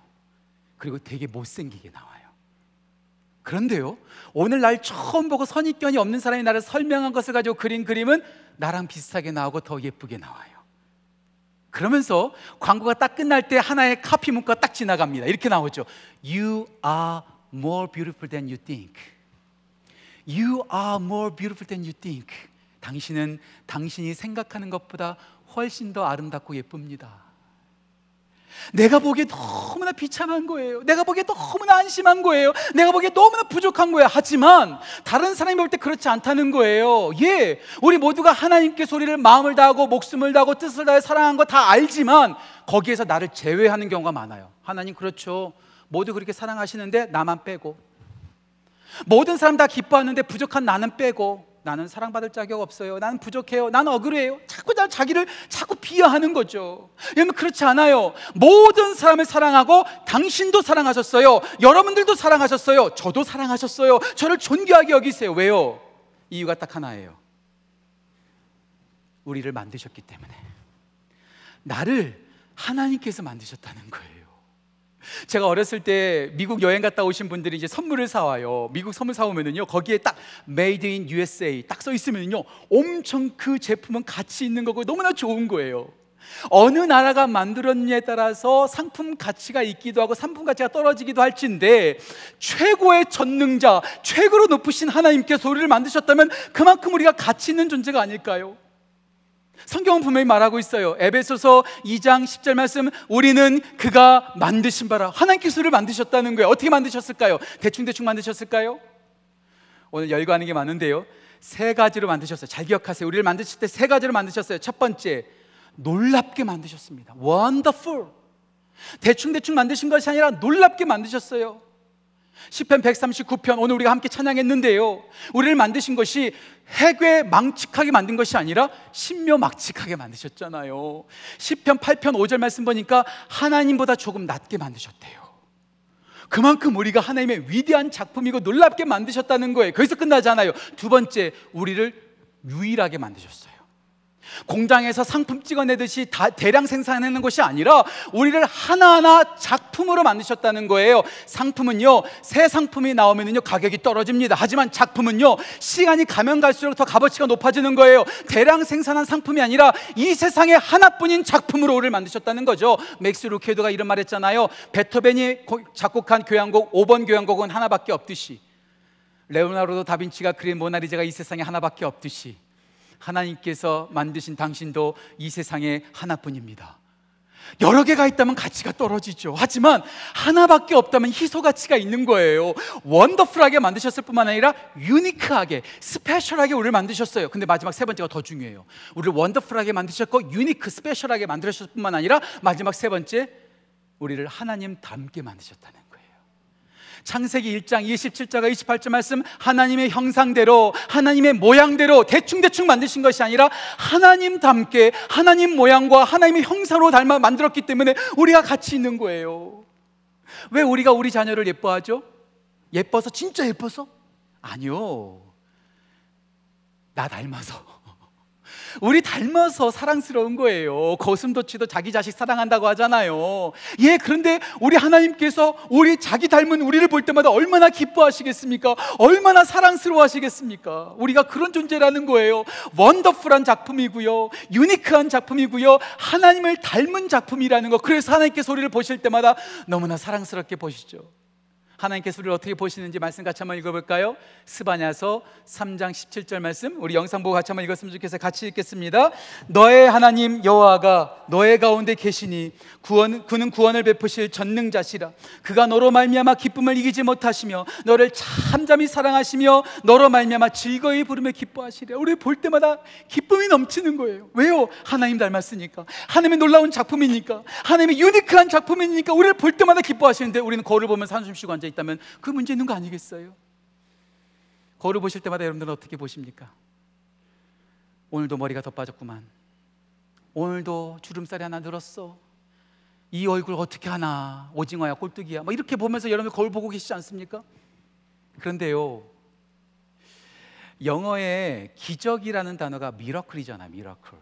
그리고 되게 못생기게 나와요. 그런데요, 오늘 날 처음 보고 선입견이 없는 사람이 나를 설명한 것을 가지고 그린 그림은 나랑 비슷하게 나오고 더 예쁘게 나와요. 그러면서 광고가 딱 끝날 때 하나의 카피 문구가 딱 지나갑니다. 이렇게 나오죠. You are more beautiful than you think. You are more beautiful than you think. 당신은 당신이 생각하는 것보다 훨씬 더 아름답고 예쁩니다. 내가 보기에 너무나 비참한 거예요. 내가 보기에 너무나 안심한 거예요. 내가 보기에 너무나 부족한 거예요. 하지만 다른 사람이 볼 때 그렇지 않다는 거예요. 예, 우리 모두가 하나님께 소리를 마음을 다하고 목숨을 다하고 뜻을 다해 사랑한 거 다 알지만 거기에서 나를 제외하는 경우가 많아요. 하나님 그렇죠. 모두 그렇게 사랑하시는데 나만 빼고 모든 사람 다 기뻐하는데 부족한 나는 빼고 나는 사랑받을 자격 없어요. 나는 부족해요. 나는 억울해요. 자꾸 나 자기를 자꾸 비하하는 거죠. 여러분 그렇지 않아요. 모든 사람을 사랑하고 당신도 사랑하셨어요. 여러분들도 사랑하셨어요. 저도 사랑하셨어요. 저를 존귀하게 여기세요. 왜요? 이유가 딱 하나예요. 우리를 만드셨기 때문에. 나를 하나님께서 만드셨다는 거예요. 제가 어렸을 때 미국 여행 갔다 오신 분들이 이제 선물을 사와요. 미국 선물 사오면은요, 거기에 딱 Made in USA 딱 써 있으면요, 엄청 그 제품은 가치 있는 거고 너무나 좋은 거예요. 어느 나라가 만들었느냐에 따라서 상품 가치가 있기도 하고 상품 가치가 떨어지기도 할진데 최고의 전능자, 최고로 높으신 하나님께서 우리를 만드셨다면 그만큼 우리가 가치 있는 존재가 아닐까요? 성경은 분명히 말하고 있어요. 에베소서 2장 10절 말씀 우리는 그가 만드신 바라 하나님께서 를 만드셨다는 거예요. 어떻게 만드셨을까요? 대충 대충 만드셨을까요? 오늘 열거하는 게 많은데요. 세 가지로 만드셨어요. 잘 기억하세요. 우리를 만드실 때 세 가지로 만드셨어요. 첫 번째, 놀랍게 만드셨습니다. wonderful. 대충대충 만드신 것이 아니라 놀랍게 만드셨어요. 10편 139편 오늘 우리가 함께 찬양했는데요. 우리를 만드신 것이 해괴 망측하게 만든 것이 아니라 신묘 막측하게 만드셨잖아요. 10편 8편 5절 말씀 보니까 하나님보다 조금 낮게 만드셨대요. 그만큼 우리가 하나님의 위대한 작품이고 놀랍게 만드셨다는 거예요. 거기서 끝나잖아요. 두 번째, 우리를 유일하게 만드셨어요. 공장에서 상품 찍어내듯이 다 대량 생산하는 것이 아니라 우리를 하나하나 작품으로 만드셨다는 거예요. 상품은요, 새 상품이 나오면요, 가격이 떨어집니다. 하지만 작품은요, 시간이 가면 갈수록 더 값어치가 높아지는 거예요. 대량 생산한 상품이 아니라 이 세상에 하나뿐인 작품으로 우리를 만드셨다는 거죠. 맥스 루케이도가 이런 말 했잖아요. 베토벤이 작곡한 교향곡 5번 교향곡은 하나밖에 없듯이 레오나르도 다빈치가 그린 모나리자가 이 세상에 하나밖에 없듯이 하나님께서 만드신 당신도 이 세상에 하나뿐입니다. 여러 개가 있다면 가치가 떨어지죠. 하지만 하나밖에 없다면 희소 가치가 있는 거예요. 원더풀하게 만드셨을 뿐만 아니라 유니크하게, 스페셜하게 우리를 만드셨어요. 근데 마지막 세 번째가 더 중요해요. 우리를 원더풀하게 만드셨고 유니크, 스페셜하게 만드셨을 뿐만 아니라 마지막 세 번째 우리를 하나님 닮게 만드셨다는 창세기 1장 27절과 28절 말씀 하나님의 형상대로 하나님의 모양대로 대충대충 만드신 것이 아니라 하나님 닮게 하나님 모양과 하나님의 형상으로 닮아 만들었기 때문에 우리가 같이 있는 거예요. 왜 우리가 우리 자녀를 예뻐하죠? 예뻐서 진짜 예뻐서? 아니요. 나 닮아서. 우리 닮아서 사랑스러운 거예요. 거슴도치도 자기 자식 사랑한다고 하잖아요. 예, 그런데 우리 하나님께서 우리 자기 닮은 우리를 볼 때마다 얼마나 기뻐하시겠습니까? 얼마나 사랑스러워 하시겠습니까? 우리가 그런 존재라는 거예요. 원더풀한 작품이고요. 유니크한 작품이고요. 하나님을 닮은 작품이라는 거. 그래서 하나님께서 우리를 보실 때마다 너무나 사랑스럽게 보시죠. 하나님께서 우리를 어떻게 보시는지 말씀 같이 한번 읽어볼까요? 스바냐서 3장 17절 말씀. 우리 영상 보고 같이 한번 읽었으면 좋겠어요. 같이 읽겠습니다. 너의 하나님 여호와가 너의 가운데 계시니 구원, 그는 구원을 베푸실 전능자시라. 그가 너로 말미암아 기쁨을 이기지 못하시며 너를 참잠히 사랑하시며 너로 말미암아 즐거이 부르며 기뻐하시랴 우리 볼 때마다 기쁨이 넘치는 거예요. 왜요? 하나님 닮았으니까. 하나님의 놀라운 작품이니까. 하나님의 유니크한 작품이니까 우리를 볼 때마다 기뻐하시는데 우리는 거울을 보면 한숨 쉬고 앉아 있다면 그 문제 있는 거 아니겠어요? 거울을 보실 때마다 여러분들은 어떻게 보십니까? 오늘도 머리가 더 빠졌구만. 오늘도 주름살이 하나 늘었어. 이 얼굴 어떻게 하나? 오징어야, 꼴뚜기야. 뭐 이렇게 보면서 여러분 거울 보고 계시지 않습니까? 그런데요. 영어에 기적이라는 단어가 miracle이잖아, miracle.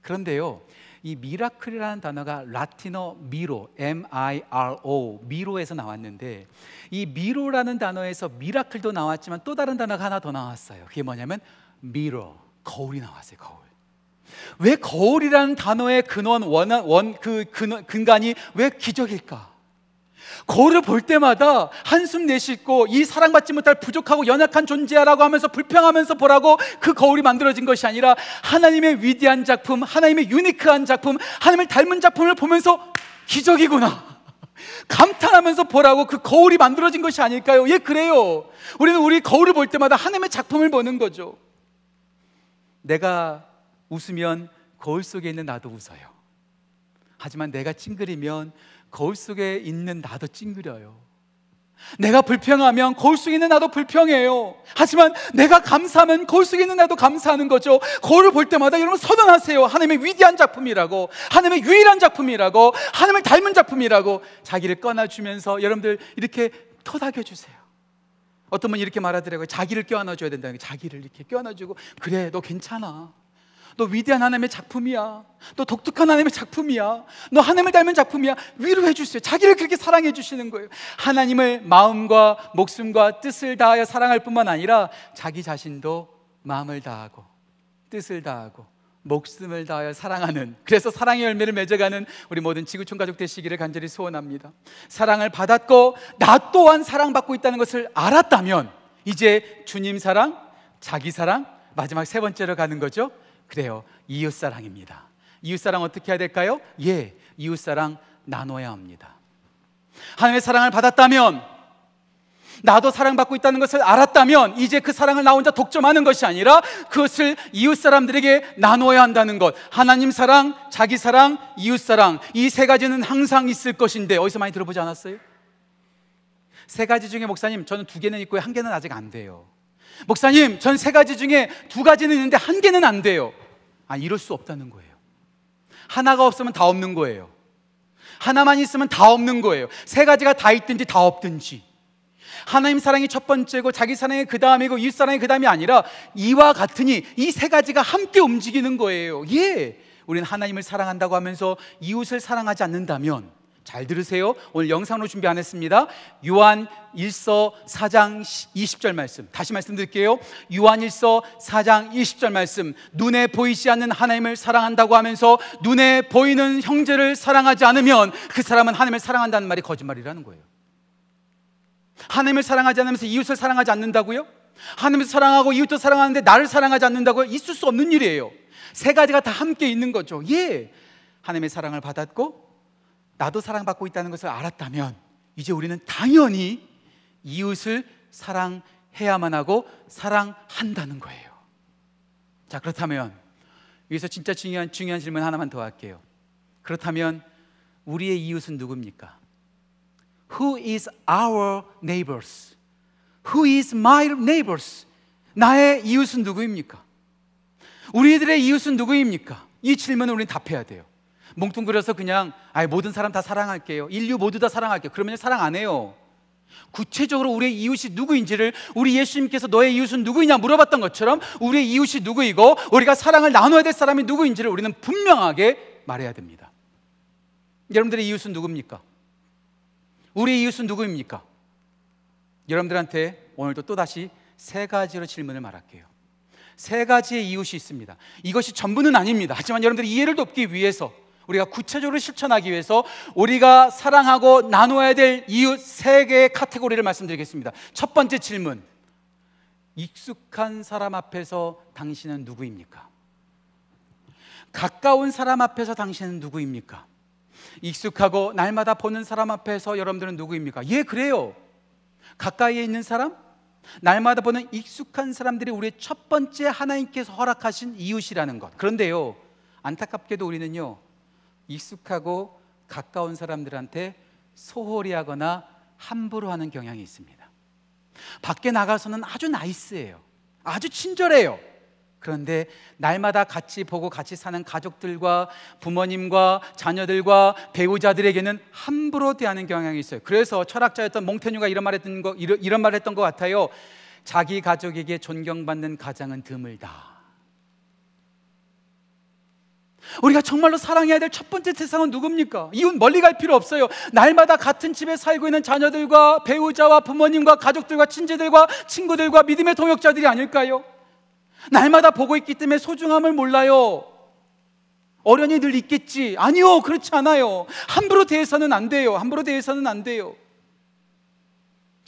그런데요. 이 miracle이라는 단어가 라틴어 miro, M-I-R-O, miro에서 나왔는데 이 miro라는 단어에서 miracle도 나왔지만 또 다른 단어가 하나 더 나왔어요. 그게 뭐냐면 mirror, 거울이 나왔어요. 거울. 왜 거울이라는 단어의 근원 원그 원, 그 근간이 왜 기적일까? 거울을 볼 때마다 한숨 내쉽고 이 사랑받지 못할 부족하고 연약한 존재야라고 하면서 불평하면서 보라고 그 거울이 만들어진 것이 아니라 하나님의 위대한 작품, 하나님의 유니크한 작품, 하나님을 닮은 작품을 보면서 기적이구나. 감탄하면서 보라고 그 거울이 만들어진 것이 아닐까요? 예, 그래요. 우리는 우리 거울을 볼 때마다 하나님의 작품을 보는 거죠. 내가 웃으면 거울 속에 있는 나도 웃어요. 하지만 내가 찡그리면 거울 속에 있는 나도 찡그려요. 내가 불평하면 거울 속에 있는 나도 불평해요. 하지만 내가 감사하면 거울 속에 있는 나도 감사하는 거죠. 거울을 볼 때마다 여러분 선언하세요. 하나님의 위대한 작품이라고, 하나님의 유일한 작품이라고, 하나님을 닮은 작품이라고 자기를 꺼내주면서 여러분들 이렇게 토닥여 주세요. 어떤 분이 이렇게 말하더라고요. 자기를 껴안아 줘야 된다는 게 자기를 이렇게 껴안아 주고 그래 너 괜찮아. 너 위대한 하나님의 작품이야. 너 독특한 하나님의 작품이야. 너 하나님을 닮은 작품이야. 위로해 주세요. 자기를 그렇게 사랑해 주시는 거예요. 하나님을 마음과 목숨과 뜻을 다하여 사랑할 뿐만 아니라 자기 자신도 마음을 다하고 뜻을 다하고 목숨을 다하여 사랑하는 그래서 사랑의 열매를 맺어가는 우리 모든 지구촌 가족 되시기를 간절히 소원합니다. 사랑을 받았고 나 또한 사랑받고 있다는 것을 알았다면 이제 주님 사랑, 자기 사랑 마지막 세 번째로 가는 거죠. 그래요. 이웃사랑입니다. 이웃사랑 어떻게 해야 될까요? 예, 이웃사랑 나눠야 합니다. 하나님의 사랑을 받았다면 나도 사랑받고 있다는 것을 알았다면 이제 그 사랑을 나 혼자 독점하는 것이 아니라 그것을 이웃 사람들에게 나눠야 한다는 것. 하나님 사랑, 자기 사랑, 이웃 사랑. 이 세 가지는 항상 있을 것인데 어디서 많이 들어보지 않았어요? 세 가지 중에 목사님 저는 두 개는 있고요. 한 개는 아직 안 돼요. 목사님, 전 세 가지 중에 두 가지는 있는데 한 개는 안 돼요. 아, 이럴 수 없다는 거예요. 하나가 없으면 다 없는 거예요. 하나만 있으면 다 없는 거예요. 세 가지가 다 있든지 다 없든지. 하나님 사랑이 첫 번째고 자기 사랑이 그 다음이고 이웃 사랑이 그 다음이 아니라 이와 같으니 이 세 가지가 함께 움직이는 거예요. 예. 우리는 하나님을 사랑한다고 하면서 이웃을 사랑하지 않는다면 잘 들으세요. 오늘 영상으로 준비 안 했습니다. 요한 1서 4장 20절 말씀. 다시 말씀드릴게요. 요한 1서 4장 20절 말씀. 눈에 보이지 않는 하나님을 사랑한다고 하면서 눈에 보이는 형제를 사랑하지 않으면 그 사람은 하나님을 사랑한다는 말이 거짓말이라는 거예요. 하나님을 사랑하지 않으면서 이웃을 사랑하지 않는다고요? 하나님을 사랑하고 이웃도 사랑하는데 나를 사랑하지 않는다고요? 있을 수 없는 일이에요. 세 가지가 다 함께 있는 거죠. 예. 하나님의 사랑을 받았고 나도 사랑받고 있다는 것을 알았다면 이제 우리는 당연히 이웃을 사랑해야만 하고 사랑한다는 거예요. 자, 그렇다면 여기서 진짜 중요한 중요한 질문 하나만 더 할게요. 그렇다면 우리의 이웃은 누굽니까? Who is our neighbors? Who is my neighbors? 나의 이웃은 누구입니까? 우리들의 이웃은 누구입니까? 이 질문을 우리는 답해야 돼요. 뭉뚱그려서 그냥 아 모든 사람 다 사랑할게요. 인류 모두 다 사랑할게요. 그러면 사랑 안 해요. 구체적으로 우리의 이웃이 누구인지를 우리 예수님께서 너의 이웃은 누구이냐 물어봤던 것처럼 우리의 이웃이 누구이고 우리가 사랑을 나눠야 될 사람이 누구인지를 우리는 분명하게 말해야 됩니다. 여러분들의 이웃은 누굽니까? 우리의 이웃은 누구입니까? 여러분들한테 오늘도 또 다시 세 가지로 질문을 말할게요. 세 가지의 이웃이 있습니다. 이것이 전부는 아닙니다. 하지만 여러분들이 이해를 돕기 위해서 우리가 구체적으로 실천하기 위해서 우리가 사랑하고 나눠야 될 이웃 세 개의 카테고리를 말씀드리겠습니다. 첫 번째 질문. 익숙한 사람 앞에서 당신은 누구입니까? 가까운 사람 앞에서 당신은 누구입니까? 익숙하고 날마다 보는 사람 앞에서 여러분들은 누구입니까? 예, 그래요. 가까이에 있는 사람? 날마다 보는 익숙한 사람들이 우리의 첫 번째 하나님께서 허락하신 이웃이라는 것. 그런데요, 안타깝게도 우리는요, 익숙하고 가까운 사람들한테 소홀히 하거나 함부로 하는 경향이 있습니다. 밖에 나가서는 아주 나이스해요. 아주 친절해요. 그런데 날마다 같이 보고 같이 사는 가족들과 부모님과 자녀들과 배우자들에게는 함부로 대하는 경향이 있어요. 그래서 철학자였던 몽테뉴가 이런 말했던 거 이런, 말했던 것 같아요. 자기 가족에게 존경받는 가장은 드물다. 우리가 정말로 사랑해야 될 첫 번째 대상은 누굽니까? 이웃 멀리 갈 필요 없어요. 날마다 같은 집에 살고 있는 자녀들과 배우자와 부모님과 가족들과 친지들과 친구들과 믿음의 동역자들이 아닐까요? 날마다 보고 있기 때문에 소중함을 몰라요. 어련히 늘 있겠지. 아니요, 그렇지 않아요. 함부로 대해서는 안 돼요. 함부로 대해서는 안 돼요.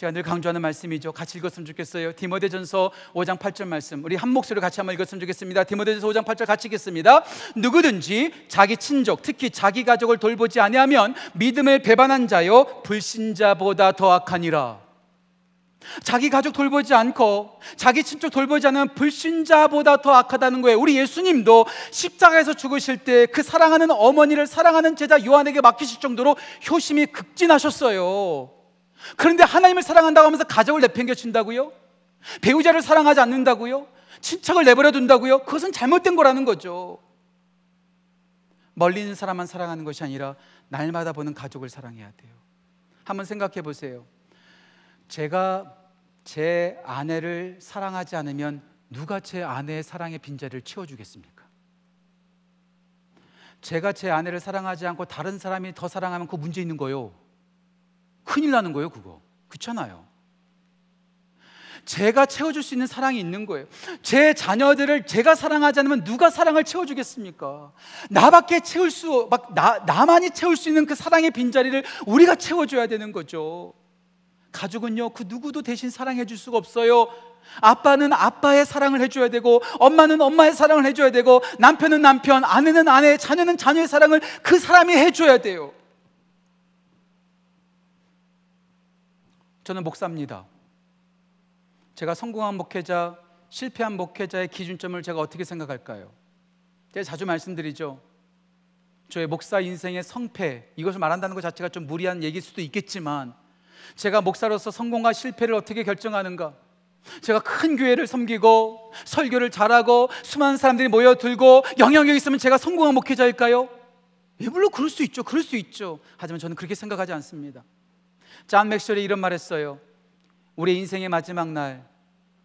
제가 늘 강조하는 말씀이죠. 같이 읽었으면 좋겠어요. 디모데전서 5장 8절 말씀. 우리 한 목소리로 같이 한번 읽었으면 좋겠습니다. 디모데전서 5장 8절 같이 읽겠습니다. 누구든지 자기 친족, 특히 자기 가족을 돌보지 아니하면 믿음을 배반한 자요 불신자보다 더 악하니라. 자기 가족 돌보지 않고 자기 친척 돌보지 않은 불신자보다 더 악하다는 거예요. 우리 예수님도 십자가에서 죽으실 때 그 사랑하는 어머니를 사랑하는 제자 요한에게 맡기실 정도로 효심이 극진하셨어요. 그런데 하나님을 사랑한다고 하면서 가족을 내팽겨 친다고요? 배우자를 사랑하지 않는다고요? 친척을 내버려 둔다고요? 그것은 잘못된 거라는 거죠. 멀리 있는 사람만 사랑하는 것이 아니라 날마다 보는 가족을 사랑해야 돼요. 한번 생각해 보세요. 제가 제 아내를 사랑하지 않으면 누가 제 아내의 사랑의 빈자리를 채워주겠습니까? 제가 제 아내를 사랑하지 않고 다른 사람이 더 사랑하면 그 문제 있는 거요. 큰일 나는 거예요, 그거. 그렇잖아요. 제가 채워줄 수 있는 사랑이 있는 거예요. 제 자녀들을 제가 사랑하지 않으면 누가 사랑을 채워주겠습니까? 나밖에 채울 수, 막, 나, 나만이 채울 수 있는 그 사랑의 빈자리를 우리가 채워줘야 되는 거죠. 가족은요, 그 누구도 대신 사랑해 줄 수가 없어요. 아빠는 아빠의 사랑을 해줘야 되고, 엄마는 엄마의 사랑을 해줘야 되고, 남편은 남편, 아내는 아내, 자녀는 자녀의 사랑을 그 사람이 해줘야 돼요. 저는 목사입니다. 제가 성공한 목회자, 실패한 목회자의 기준점을 제가 어떻게 생각할까요? 제가 자주 말씀드리죠. 저의 목사 인생의 성패, 이것을 말한다는 것 자체가 좀 무리한 얘기일 수도 있겠지만, 제가 목사로서 성공과 실패를 어떻게 결정하는가? 제가 큰 교회를 섬기고 설교를 잘하고 수많은 사람들이 모여들고 영향력 있으면 제가 성공한 목회자일까요? 예, 물론 그럴 수 있죠. 그럴 수 있죠. 하지만 저는 그렇게 생각하지 않습니다. 잔 맥셜이 이런 말했어요. 우리 인생의 마지막 날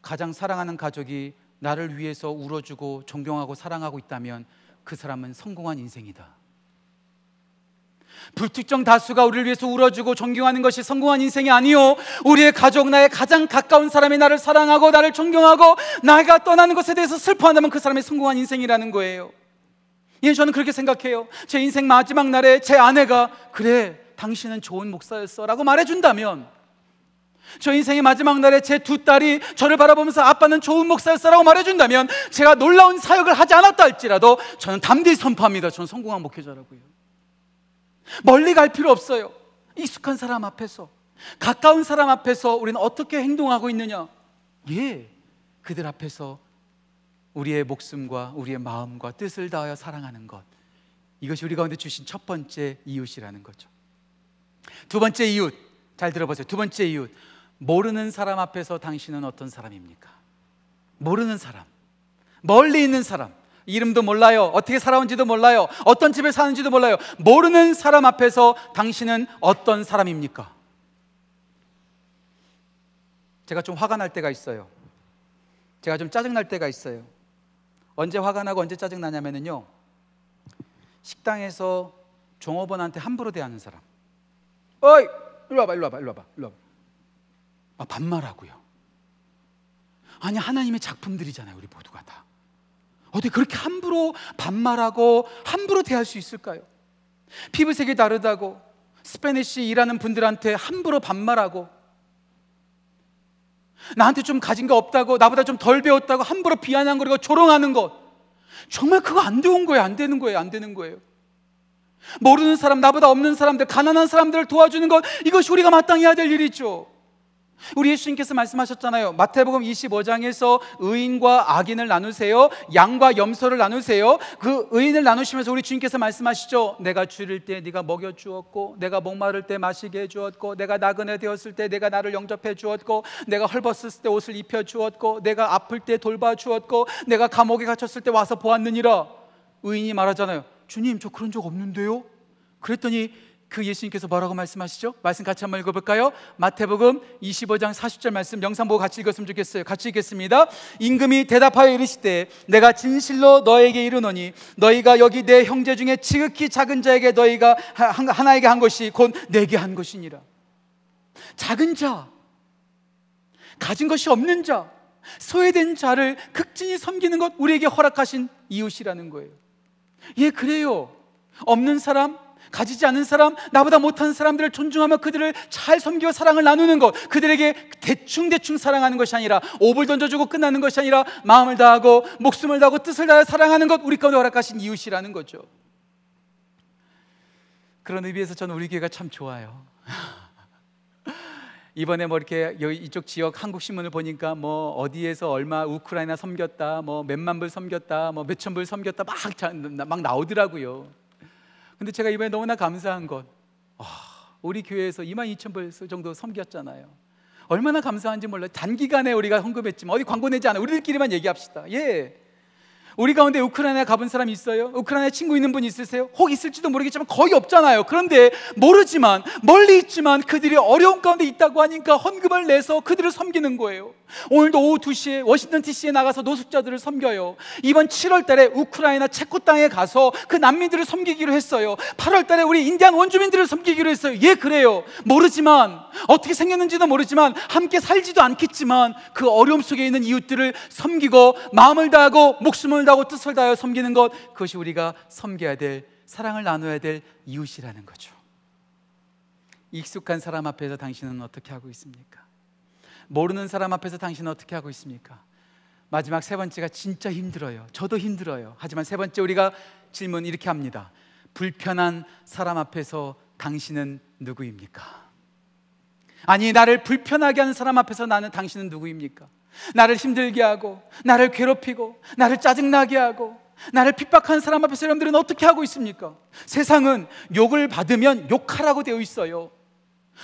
가장 사랑하는 가족이 나를 위해서 울어주고 존경하고 사랑하고 있다면 그 사람은 성공한 인생이다. 불특정 다수가 우리를 위해서 울어주고 존경하는 것이 성공한 인생이 아니요. 우리의 가족, 나의 가장 가까운 사람이 나를 사랑하고 나를 존경하고 나가 떠나는 것에 대해서 슬퍼한다면 그 사람이 성공한 인생이라는 거예요. 예, 저는 그렇게 생각해요. 제 인생 마지막 날에 제 아내가 그래, 당신은 좋은 목사였어 라고 말해준다면 저 인생의 마지막 날에 제 두 딸이 저를 바라보면서 아빠는 좋은 목사였어 라고 말해준다면 제가 놀라운 사역을 하지 않았다 할지라도 저는 담대히 선포합니다. 저는 성공한 목회자라고요. 멀리 갈 필요 없어요. 익숙한 사람 앞에서, 가까운 사람 앞에서 우리는 어떻게 행동하고 있느냐? 예, 그들 앞에서 우리의 목숨과 우리의 마음과 뜻을 다하여 사랑하는 것. 이것이 우리 가운데 주신 첫 번째 이웃이라는 거죠. 두 번째 이웃, 잘 들어보세요. 두 번째 이웃, 모르는 사람 앞에서 당신은 어떤 사람입니까? 모르는 사람, 멀리 있는 사람, 이름도 몰라요. 어떻게 살아온지도 몰라요. 어떤 집에 사는지도 몰라요. 모르는 사람 앞에서 당신은 어떤 사람입니까? 제가 좀 화가 날 때가 있어요. 제가 좀 짜증 날 때가 있어요. 언제 화가 나고 언제 짜증 나냐면요. 식당에서 종업원한테 함부로 대하는 사람. 어이, 일로 와봐, 일로 와봐, 일로 와봐, 일로 와봐. 아, 반말하고요. 아니 하나님의 작품들이잖아요, 우리 모두가 다. 어떻게 그렇게 함부로 반말하고 함부로 대할 수 있을까요? 피부색이 다르다고 Spanish 일하는 분들한테 함부로 반말하고 나한테 좀 가진 거 없다고 나보다 좀 덜 배웠다고 함부로 비아냥거리고 조롱하는 것 정말 그거 안 되는 거예요 안 되는 거예요 안 되는 거예요 모르는 사람 나보다 없는 사람들 가난한 사람들을 도와주는 것 이것이 우리가 마땅히 해야 될 일이죠 우리 예수님께서 말씀하셨잖아요. 마태복음 25장에서 의인과 악인을 나누세요. 양과 염소를 나누세요. 그 의인을 나누시면서 우리 주님께서 말씀하시죠. 내가 줄일 때 네가 먹여 주었고 내가 목마를 때 마시게 해 주었고 내가 나그네 되었을 때 내가 나를 영접해 주었고 내가 헐벗었을 때 옷을 입혀 주었고 내가 아플 때 돌봐 주었고 내가 감옥에 갇혔을 때 와서 보았느니라. 의인이 말하잖아요. 주님 저 그런 적 없는데요. 그랬더니 그 예수님께서 뭐라고 말씀하시죠? 말씀 같이 한번 읽어볼까요? 마태복음 25장 40절 말씀 영상 보고 같이 읽었으면 좋겠어요. 같이 읽겠습니다. 임금이 대답하여 이르시되 내가 진실로 너에게 이르노니 너희가 여기 내 형제 중에 지극히 작은 자에게 너희가 하나에게 한 것이 곧 내게 한 것이니라. 작은 자, 가진 것이 없는 자, 소외된 자를 극진히 섬기는 것 우리에게 허락하신 이웃이라는 거예요. 예, 그래요. 없는 사람, 가지지 않은 사람, 나보다 못한 사람들을 존중하며 그들을 잘 섬기고 사랑을 나누는 것, 그들에게 대충대충 사랑하는 것이 아니라 옵을 던져주고 끝나는 것이 아니라 마음을 다하고 목숨을 다하고 뜻을 다해 사랑하는 것, 우리 가운데 허락하신 이웃이라는 거죠. 그런 의미에서 저는 우리 교회가 참 좋아요. 이번에 뭐 이렇게 이쪽 지역 한국 신문을 보니까 뭐 어디에서 얼마 우크라이나 섬겼다, 뭐 몇만 불 섬겼다, 뭐 몇천 불 섬겼다 막, 막 나오더라고요. 근데 제가 이번에 너무나 감사한 것, 아, 우리 교회에서 2만 2천 불 정도 섬겼잖아요. 얼마나 감사한지 몰라요. 단기간에 우리가 헌금했지만 어디 광고 내지 않아. 우리들끼리만 얘기합시다. 예. 우리 가운데 우크라이나 가본 사람 있어요? 우크라이나 친구 있는 분 있으세요? 혹 있을지도 모르겠지만 거의 없잖아요. 그런데 모르지만 멀리 있지만 그들이 어려운 가운데 있다고 하니까 헌금을 내서 그들을 섬기는 거예요. 오늘도 오후 2시에 워싱턴 DC에 나가서 노숙자들을 섬겨요. 이번 7월 달에 우크라이나 체코 땅에 가서 그 난민들을 섬기기로 했어요. 8월 달에 우리 인디안 원주민들을 섬기기로 했어요. 예, 그래요. 모르지만 어떻게 생겼는지도 모르지만 함께 살지도 않겠지만 그 어려움 속에 있는 이웃들을 섬기고 마음을 다하고 목숨을 다하고 뜻을 다하여 섬기는 것 그것이 우리가 섬겨야 될 사랑을 나눠야 될 이웃이라는 거죠. 익숙한 사람 앞에서 당신은 어떻게 하고 있습니까? 모르는 사람 앞에서 당신은 어떻게 하고 있습니까? 마지막 세 번째가 진짜 힘들어요. 저도 힘들어요. 하지만 세 번째 우리가 질문 이렇게 합니다. 불편한 사람 앞에서 당신은 누구입니까? 아니, 나를 불편하게 하는 사람 앞에서 나는 당신은 누구입니까? 나를 힘들게 하고 나를 괴롭히고 나를 짜증나게 하고 나를 핍박한 사람 앞에서 여러분들은 어떻게 하고 있습니까? 세상은 욕을 받으면 욕하라고 되어 있어요.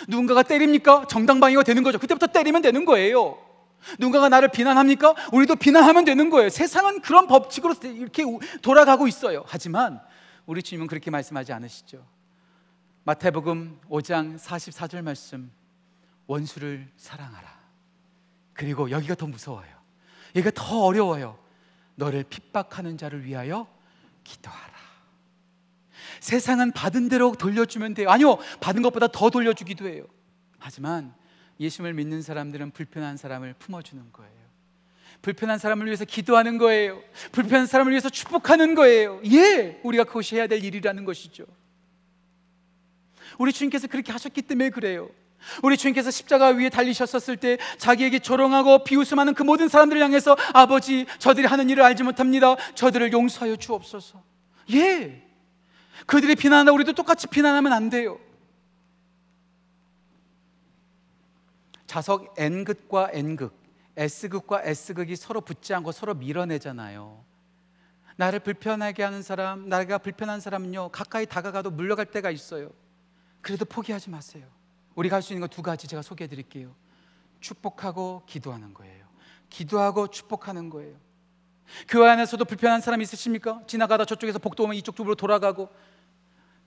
누군가가 때립니까? 정당방위가 되는 거죠. 그때부터 때리면 되는 거예요. 누군가가 나를 비난합니까? 우리도 비난하면 되는 거예요. 세상은 그런 법칙으로 이렇게 돌아가고 있어요. 하지만 우리 주님은 그렇게 말씀하지 않으시죠. 마태복음 5장 44절 말씀 원수를 사랑하라. 그리고 여기가 더 무서워요. 여기가 더 어려워요. 너를 핍박하는 자를 위하여 기도하라. 세상은 받은 대로 돌려주면 돼요. 아니요, 받은 것보다 더 돌려주기도 해요. 하지만 예수님을 믿는 사람들은 불편한 사람을 품어주는 거예요. 불편한 사람을 위해서 기도하는 거예요. 불편한 사람을 위해서 축복하는 거예요. 예, 우리가 그것이 해야 될 일이라는 것이죠. 우리 주님께서 그렇게 하셨기 때문에 그래요. 우리 주님께서 십자가 위에 달리셨었을 때 자기에게 조롱하고 비웃음하는 그 모든 사람들을 향해서 아버지 저들이 하는 일을 알지 못합니다. 저들을 용서하여 주옵소서. 예. 그들이 비난한다 우리도 똑같이 비난하면 안 돼요. 자석 N극과 N극, S극과 S극이 서로 붙지 않고 서로 밀어내잖아요. 나를 불편하게 하는 사람, 나가 불편한 사람은요, 가까이 다가가도 물러갈 때가 있어요. 그래도 포기하지 마세요. 우리가 할 수 있는 거 두 가지 제가 소개해 드릴게요. 축복하고 기도하는 거예요. 기도하고 축복하는 거예요. 교회 안에서도 불편한 사람 있으십니까? 지나가다 저쪽에서 복도 오면 이쪽 쪽으로 돌아가고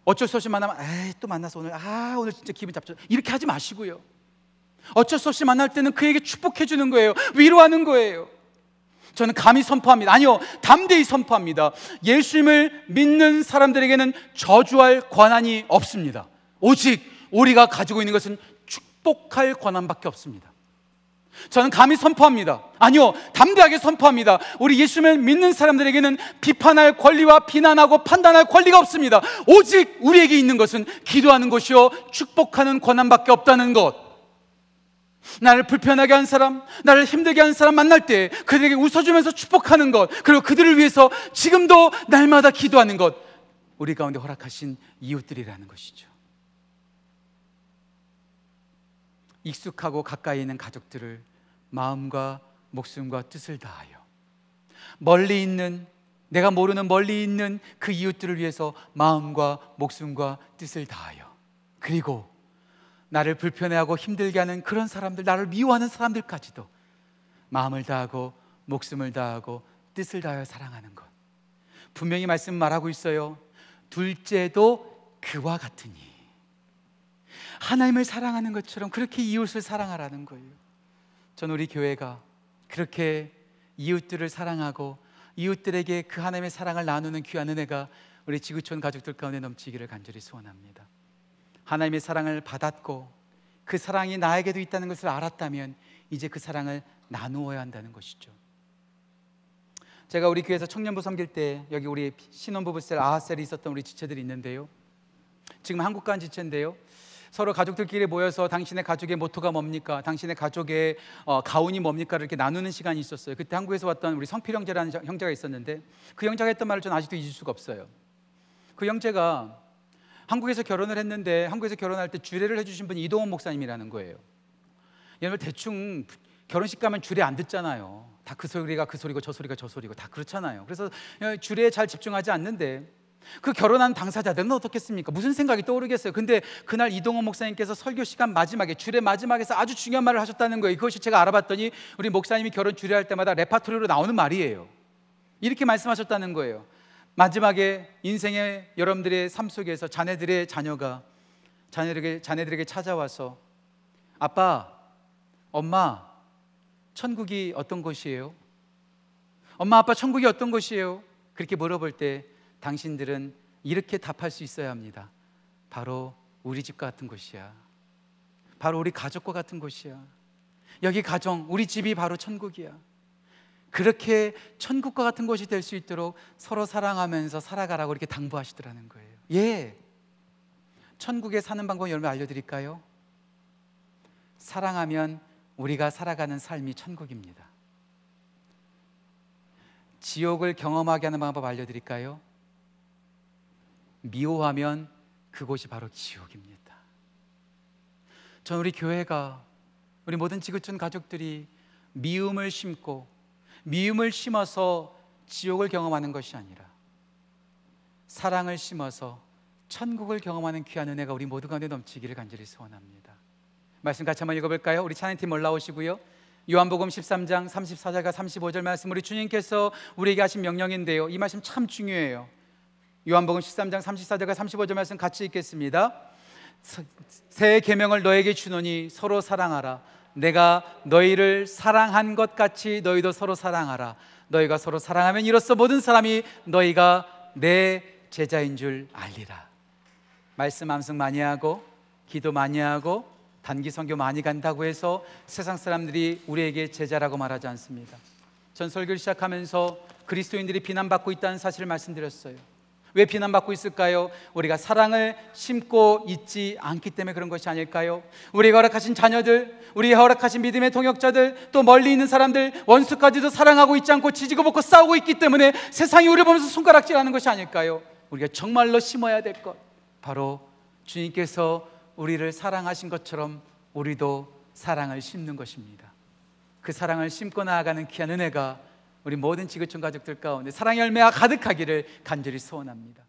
어쩔 수 없이 만나면 에이 또 만나서 오늘 아 오늘 진짜 기분 잡죠. 이렇게 하지 마시고요. 어쩔 수 없이 만날 때는 그에게 축복해 주는 거예요. 위로하는 거예요. 저는 감히 선포합니다. 아니요, 담대히 선포합니다. 예수님을 믿는 사람들에게는 저주할 권한이 없습니다. 오직 우리가 가지고 있는 것은 축복할 권한밖에 없습니다. 저는 감히 선포합니다. 아니요, 담대하게 선포합니다. 우리 예수님을 믿는 사람들에게는 비판할 권리와 비난하고 판단할 권리가 없습니다. 오직 우리에게 있는 것은 기도하는 것이요, 축복하는 권한밖에 없다는 것. 나를 불편하게 한 사람, 나를 힘들게 한 사람 만날 때 그들에게 웃어주면서 축복하는 것, 그리고 그들을 위해서 지금도 날마다 기도하는 것, 우리 가운데 허락하신 이웃들이라는 것이죠. 익숙하고 가까이 있는 가족들을 마음과 목숨과 뜻을 다하여 멀리 있는 내가 모르는 멀리 있는 그 이웃들을 위해서 마음과 목숨과 뜻을 다하여 그리고 나를 불편해하고 힘들게 하는 그런 사람들 나를 미워하는 사람들까지도 마음을 다하고 목숨을 다하고 뜻을 다하여 사랑하는 것. 분명히 말씀 말하고 있어요. 둘째도 그와 같으니 하나님을 사랑하는 것처럼 그렇게 이웃을 사랑하라는 거예요. 전 우리 교회가 그렇게 이웃들을 사랑하고 이웃들에게 그 하나님의 사랑을 나누는 귀한 은혜가 우리 지구촌 가족들 가운데 넘치기를 간절히 소원합니다. 하나님의 사랑을 받았고 그 사랑이 나에게도 있다는 것을 알았다면 이제 그 사랑을 나누어야 한다는 것이죠. 제가 우리 교회에서 청년부 섬길 때 여기 우리 신혼부부셀 아하셀이 있었던 우리 지체들이 있는데요. 지금 한국 간 지체인데요. 서로 가족들끼리 모여서 당신의 가족의 모토가 뭡니까? 당신의 가족의 어, 가운이 뭡니까? 이렇게 나누는 시간이 있었어요. 그때 한국에서 왔던 우리 성필 형제라는 형제가 있었는데 그 형제가 했던 말을 저는 아직도 잊을 수가 없어요. 그 형제가 한국에서 결혼을 했는데 한국에서 결혼할 때 주례를 해주신 분이 이동원 목사님이라는 거예요. 여러분 대충 결혼식 가면 주례 안 듣잖아요. 다 그 소리가 그 소리고 저 소리가 저 소리고 다 그렇잖아요. 그래서 주례에 잘 집중하지 않는데 그 결혼한 당사자들은 어떻겠습니까? 무슨 생각이 떠오르겠어요? 근데 그날 이동원 목사님께서 설교 시간 마지막에 주례 마지막에서 아주 중요한 말을 하셨다는 거예요. 그것이 제가 알아봤더니 우리 목사님이 결혼 주례할 때마다 레파토리로 나오는 말이에요. 이렇게 말씀하셨다는 거예요. 마지막에 인생의 여러분들의 삶 속에서 자네들의 자녀가 자녀들에게 자네들에게 찾아와서 아빠, 엄마, 천국이 어떤 곳이에요? 엄마, 아빠, 천국이 어떤 곳이에요? 그렇게 물어볼 때 당신들은 이렇게 답할 수 있어야 합니다. 바로 우리 집 같은 곳이야. 바로 우리 가족과 같은 곳이야. 여기 가정, 우리 집이 바로 천국이야. 그렇게 천국과 같은 곳이 될 수 있도록 서로 사랑하면서 살아가라고 이렇게 당부하시더라는 거예요. 예. 천국에 사는 방법 여러분 알려드릴까요? 사랑하면 우리가 살아가는 삶이 천국입니다. 지옥을 경험하게 하는 방법 알려드릴까요? 미워하면 그곳이 바로 지옥입니다. 전 우리 교회가 우리 모든 지구촌 가족들이 미움을 심고 미움을 심어서 지옥을 경험하는 것이 아니라 사랑을 심어서 천국을 경험하는 귀한 은혜가 우리 모두 가운데 넘치기를 간절히 소원합니다. 말씀 같이 한번 읽어볼까요? 우리 찬양팀 올라오시고요. 요한복음 13장 34절과 35절 말씀 우리 주님께서 우리에게 하신 명령인데요. 이 말씀 참 중요해요. 요한복음 13장 34절과 35절 말씀 같이 읽겠습니다. 새 계명을 너에게 주노니 서로 사랑하라. 내가 너희를 사랑한 것 같이 너희도 서로 사랑하라. 너희가 서로 사랑하면 이로써 모든 사람이 너희가 내 제자인 줄 알리라. 말씀 암송 많이 하고 기도 많이 하고 단기 선교 많이 간다고 해서 세상 사람들이 우리에게 제자라고 말하지 않습니다. 전 설교를 시작하면서 그리스도인들이 비난받고 있다는 사실을 말씀드렸어요. 왜 비난받고 있을까요? 우리가 사랑을 심고 있지 않기 때문에 그런 것이 아닐까요? 우리가 허락하신 자녀들, 우리가 허락하신 믿음의 동역자들, 또 멀리 있는 사람들, 원수까지도 사랑하고 있지 않고 지지고 볶고 싸우고 있기 때문에 세상이 우리를 보면서 손가락질하는 것이 아닐까요? 우리가 정말로 심어야 될 것, 바로 주님께서 우리를 사랑하신 것처럼 우리도 사랑을 심는 것입니다. 그 사랑을 심고 나아가는 귀한 은혜가 우리 모든 지구촌 가족들 가운데 사랑의 열매가 가득하기를 간절히 소원합니다.